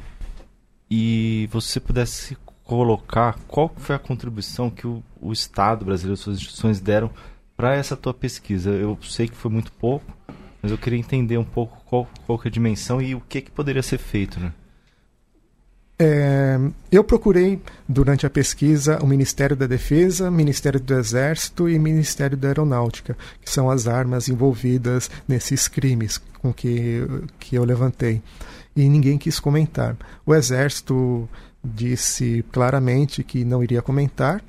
e você pudesse colocar qual foi a contribuição que o, o Estado brasileiro, suas instituições deram para essa tua pesquisa. Eu sei que foi muito pouco, mas eu queria entender um pouco qual, qual é a dimensão e o que, que poderia ser feito, né? É, eu procurei, durante a pesquisa, o Ministério da Defesa, Ministério do Exército e Ministério da Aeronáutica, que são as armas envolvidas nesses crimes com que, que eu levantei. E ninguém quis comentar. O Exército disse claramente que não iria comentar,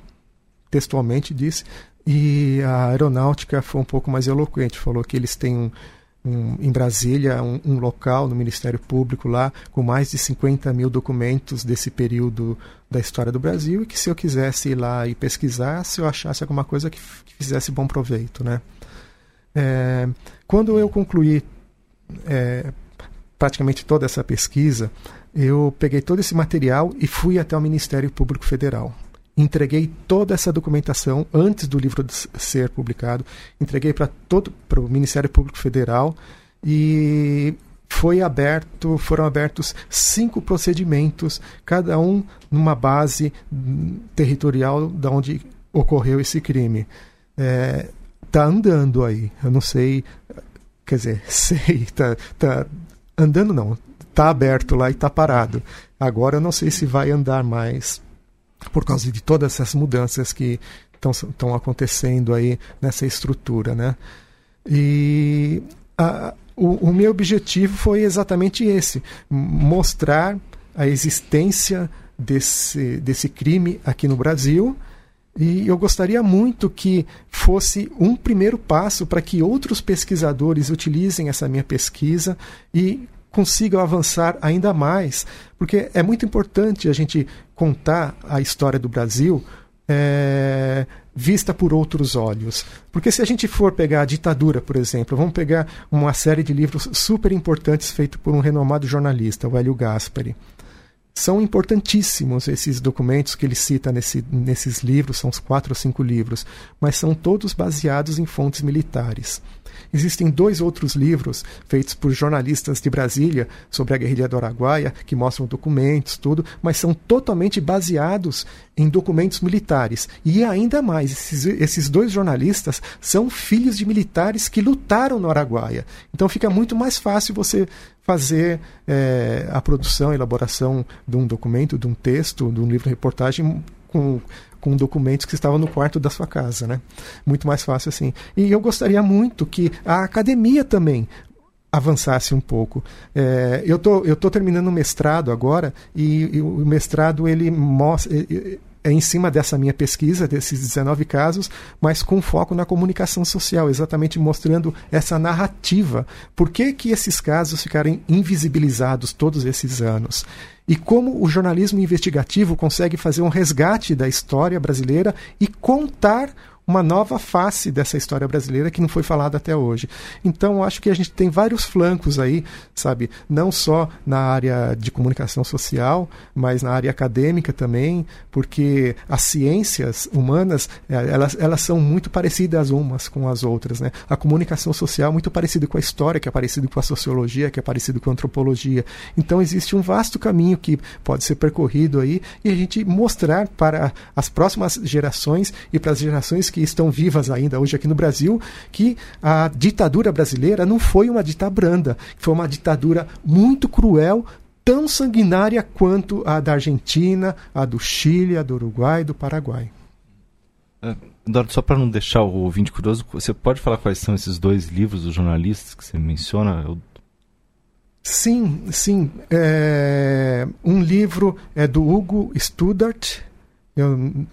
textualmente disse, e a aeronáutica foi um pouco mais eloquente, falou que eles têm um, um, em Brasília um, um, local no Ministério Público lá com mais de 50 mil documentos desse período da história do Brasil e que se eu quisesse ir lá e pesquisar, se eu achasse alguma coisa que, que fizesse bom proveito, né? É, quando eu concluí é, praticamente toda essa pesquisa, eu peguei todo esse material e fui até o Ministério Público Federal. Entreguei toda essa documentação antes do livro ser publicado, entreguei para todo para o Ministério Público Federal e foi aberto, foram abertos cinco procedimentos, cada um numa base territorial da onde ocorreu esse crime. É, tá andando aí, eu não sei, quer dizer, [laughs] sei, tá, tá andando não, está aberto lá e está parado. Agora eu não sei se vai andar mais por causa de todas essas mudanças que estão acontecendo aí nessa estrutura, né? E a, o, o meu objetivo foi exatamente esse: mostrar a existência desse, desse crime aqui no Brasil. E eu gostaria muito que fosse um primeiro passo para que outros pesquisadores utilizem essa minha pesquisa e consigam avançar ainda mais, porque é muito importante a gente contar a história do Brasil é, vista por outros olhos. Porque se a gente for pegar a ditadura, por exemplo, vamos pegar uma série de livros super importantes feito por um renomado jornalista, o Hélio Gaspari. São importantíssimos esses documentos que ele cita nesse, nesses livros, são uns quatro ou cinco livros, mas são todos baseados em fontes militares. Existem dois outros livros feitos por jornalistas de Brasília sobre a guerrilha do Araguaia, que mostram documentos, tudo, mas são totalmente baseados em documentos militares. E ainda mais, esses, esses dois jornalistas são filhos de militares que lutaram no Araguaia. Então fica muito mais fácil você fazer é, a produção, a elaboração de um documento, de um texto, de um livro-reportagem com com documentos que estavam no quarto da sua casa, né? Muito mais fácil assim. E eu gostaria muito que a academia também avançasse um pouco. É, eu tô, eu tô terminando o mestrado agora e, e, o mestrado ele mostra em cima dessa minha pesquisa, desses 19 casos, mas com foco na comunicação social, exatamente mostrando essa narrativa. Por que, que esses casos ficaram invisibilizados todos esses anos? E como o jornalismo investigativo consegue fazer um resgate da história brasileira e contar uma nova face dessa história brasileira que não foi falada até hoje. Então, acho que a gente tem vários flancos aí, sabe? Não só na área de comunicação social, mas na área acadêmica também, porque as ciências humanas, eh, elas, elas são muito parecidas umas com as outras, né? A comunicação social é muito parecida com a história, que é parecido com a sociologia, que é parecido com a antropologia. Então, existe um vasto caminho que pode ser percorrido aí e a gente mostrar para as próximas gerações e para as gerações que que estão vivas ainda hoje aqui no Brasil, que a ditadura brasileira não foi uma ditadura branda, foi uma ditadura muito cruel, tão sanguinária quanto a da Argentina, a do Chile, a do Uruguai e do Paraguai. É, Eduardo, só para não deixar o ouvinte curioso, você pode falar quais são esses dois livros dos jornalistas que você menciona? Eu... Sim, sim. É... Um livro é do Hugo Studart, eu,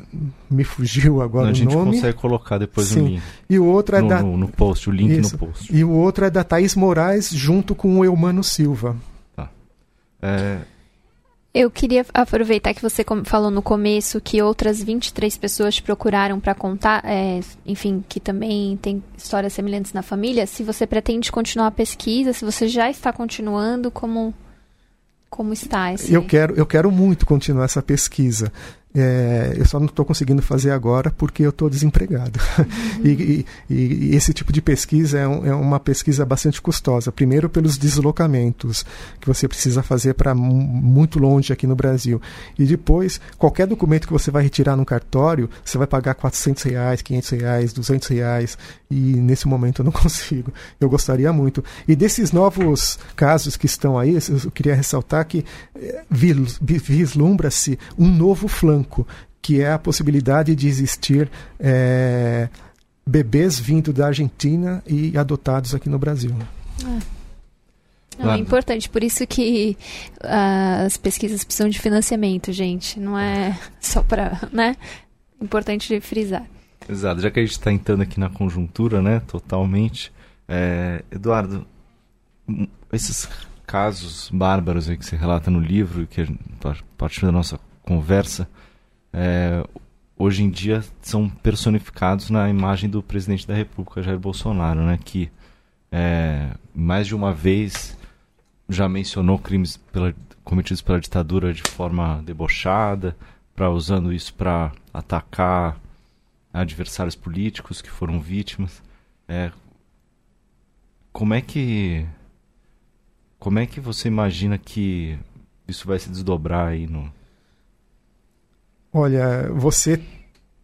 me fugiu agora Não, o nome. A gente consegue colocar depois Sim. no link. E o outro é no, da no, no, post, o link Isso. no post. E o outro é da Thaís Moraes junto com o Eumano Silva. Tá. É... Eu queria aproveitar que você falou no começo que outras 23 pessoas te procuraram para contar, é, enfim, que também tem histórias semelhantes na família. Se você pretende continuar a pesquisa, se você já está continuando, como como está esse... Eu quero, eu quero muito continuar essa pesquisa. É, eu só não estou conseguindo fazer agora porque eu estou desempregado. Uhum. [laughs] e, e, e, esse tipo de pesquisa é, um, é, uma pesquisa bastante custosa. Primeiro, pelos deslocamentos que você precisa fazer para muito longe aqui no Brasil. E depois, qualquer documento que você vai retirar no cartório, você vai pagar 400 reais, 500 reais, 200 reais. E nesse momento eu não [laughs] consigo. Eu gostaria muito. E desses novos casos que estão aí, eu queria ressaltar que é, vislumbra-se um novo flanco branco, que é a possibilidade de existir é, bebês vindo da Argentina e adotados aqui no Brasil. É. Não, é importante, por isso que uh, as pesquisas precisam de financiamento, gente. Não é [laughs] só para, né? Importante frisar. Exato, já que a gente está entrando aqui na conjuntura, né, totalmente. É, Eduardo, esses casos bárbaros aí que você relata no livro, que a partir da nossa conversa, é, hoje em dia são personificados na imagem do presidente da República, Jair Bolsonaro, né, que é, mais de uma vez já mencionou crimes pela, cometidos pela ditadura de forma debochada, para usando isso para atacar adversários políticos que foram vítimas. É, como é que como é que você imagina que isso vai se desdobrar aí no Olha, você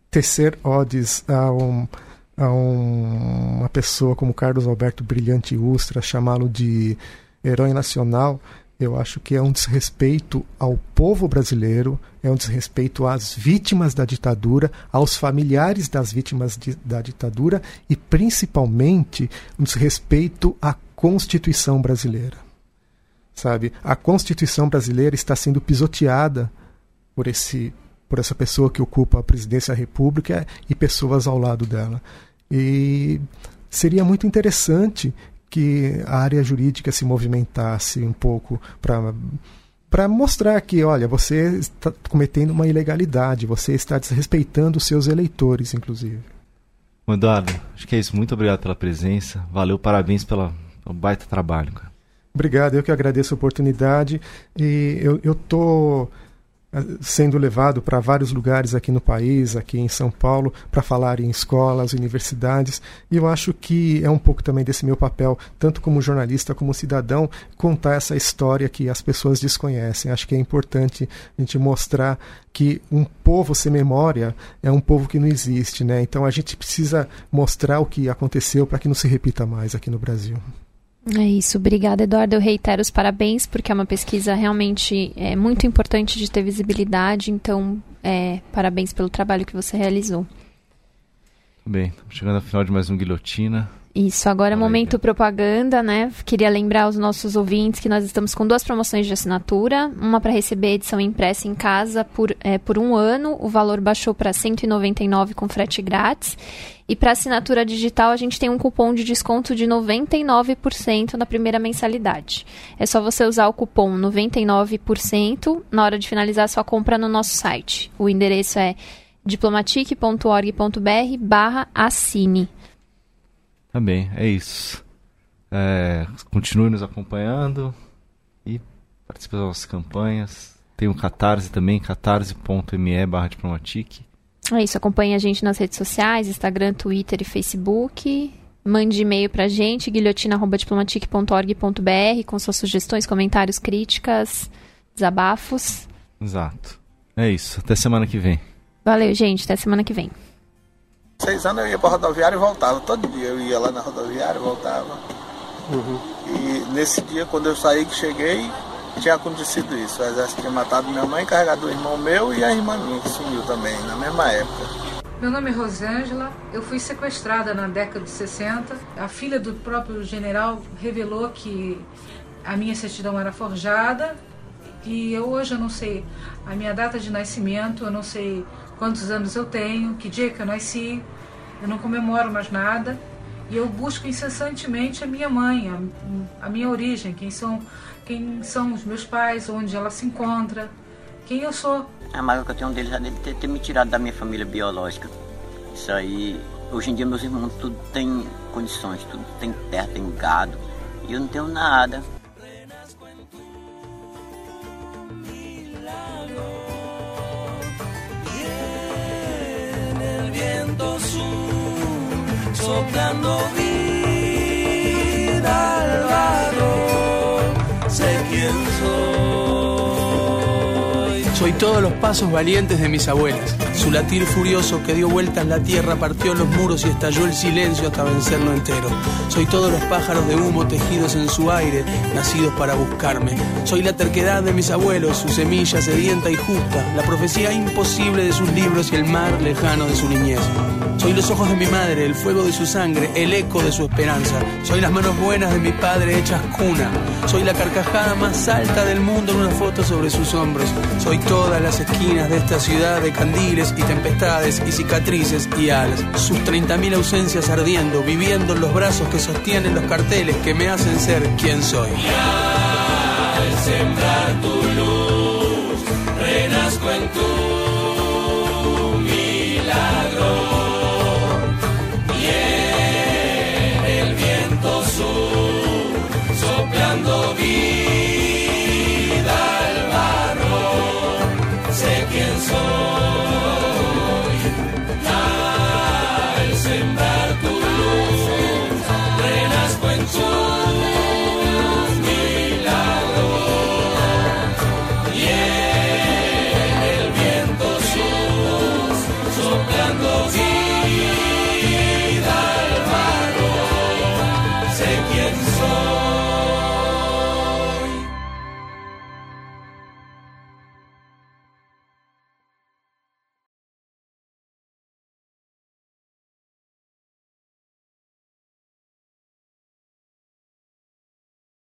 tecer odes a, um, a um, uma pessoa como Carlos Alberto Brilhante Ustra, chamá-lo de herói nacional, eu acho que é um desrespeito ao povo brasileiro, é um desrespeito às vítimas da ditadura, aos familiares das vítimas de, da ditadura e principalmente um desrespeito à Constituição brasileira. Sabe? A Constituição brasileira está sendo pisoteada por esse por essa pessoa que ocupa a presidência da República e pessoas ao lado dela. E seria muito interessante que a área jurídica se movimentasse um pouco para para mostrar que, olha, você está cometendo uma ilegalidade, você está desrespeitando os seus eleitores, inclusive. Eduardo, acho que é isso. Muito obrigado pela presença. Valeu, parabéns pelo baita trabalho. Cara. Obrigado, eu que agradeço a oportunidade. E eu estou. Tô sendo levado para vários lugares aqui no país, aqui em São Paulo, para falar em escolas, universidades. E eu acho que é um pouco também desse meu papel, tanto como jornalista como cidadão, contar essa história que as pessoas desconhecem. Acho que é importante a gente mostrar que um povo sem memória é um povo que não existe, né? Então a gente precisa mostrar o que aconteceu para que não se repita mais aqui no Brasil. É isso, obrigada Eduardo. Eu reitero os parabéns, porque é uma pesquisa realmente é, muito importante de ter visibilidade, então é, parabéns pelo trabalho que você realizou. Bem, estamos chegando ao final de mais um Guilhotina. Isso, agora é momento propaganda, né? Queria lembrar aos nossos ouvintes que nós estamos com duas promoções de assinatura. Uma para receber edição impressa em casa por, é, por um ano, o valor baixou para 199 com frete grátis. E para assinatura digital, a gente tem um cupom de desconto de 99% na primeira mensalidade. É só você usar o cupom 99% na hora de finalizar a sua compra no nosso site. O endereço é diplomatic.org.br barra assine. Tá bem, é isso. É, continue nos acompanhando e participe das nossas campanhas. Tem o Catarse também, catarse.me barra diplomatic. É isso, acompanhe a gente nas redes sociais, Instagram, Twitter e Facebook. Mande e-mail pra gente, guilhotina.diplomatic.org.br com suas sugestões, comentários, críticas, desabafos. Exato. É isso, até semana que vem. Valeu, gente, até semana que vem. Seis anos eu ia para rodoviária e voltava. Todo dia eu ia lá na rodoviária e voltava. Uhum. E nesse dia, quando eu saí, que cheguei, tinha acontecido isso. O exército tinha matado minha mãe, carregado o irmão meu e a irmã minha, que sumiu também, na mesma época. Meu nome é Rosângela, eu fui sequestrada na década de 60. A filha do próprio general revelou que a minha certidão era forjada e eu hoje eu não sei a minha data de nascimento, eu não sei quantos anos eu tenho, que dia que eu nasci, eu não comemoro mais nada. E eu busco incessantemente a minha mãe, a, a minha origem, quem são, quem são os meus pais, onde ela se encontra, quem eu sou. A mágoa que eu tenho deles é dele ter, ter me tirado da minha família biológica. Isso aí, hoje em dia meus irmãos tudo tem condições, tudo tem terra, tem gado. E eu não tenho nada. Soplando vida al lado, sé quién soy. Soy todos los pasos valientes de mis abuelas. Su latir furioso que dio vueltas la tierra, partió los muros y estalló el silencio hasta vencerlo entero. Soy todos los pájaros de humo tejidos en su aire, nacidos para buscarme. Soy la terquedad de mis abuelos, su semilla sedienta y justa, la profecía imposible de sus libros y el mar lejano de su niñez. Soy los ojos de mi madre, el fuego de su sangre, el eco de su esperanza. Soy las manos buenas de mi padre hechas cuna. Soy la carcajada más alta del mundo en una foto sobre sus hombros. Soy todas las esquinas de esta ciudad de candiles y tempestades y cicatrices y alas. Sus 30.000 ausencias ardiendo, viviendo en los brazos que sostienen los carteles que me hacen ser quien soy. Y al sembrar tu luz, renazco en tu be.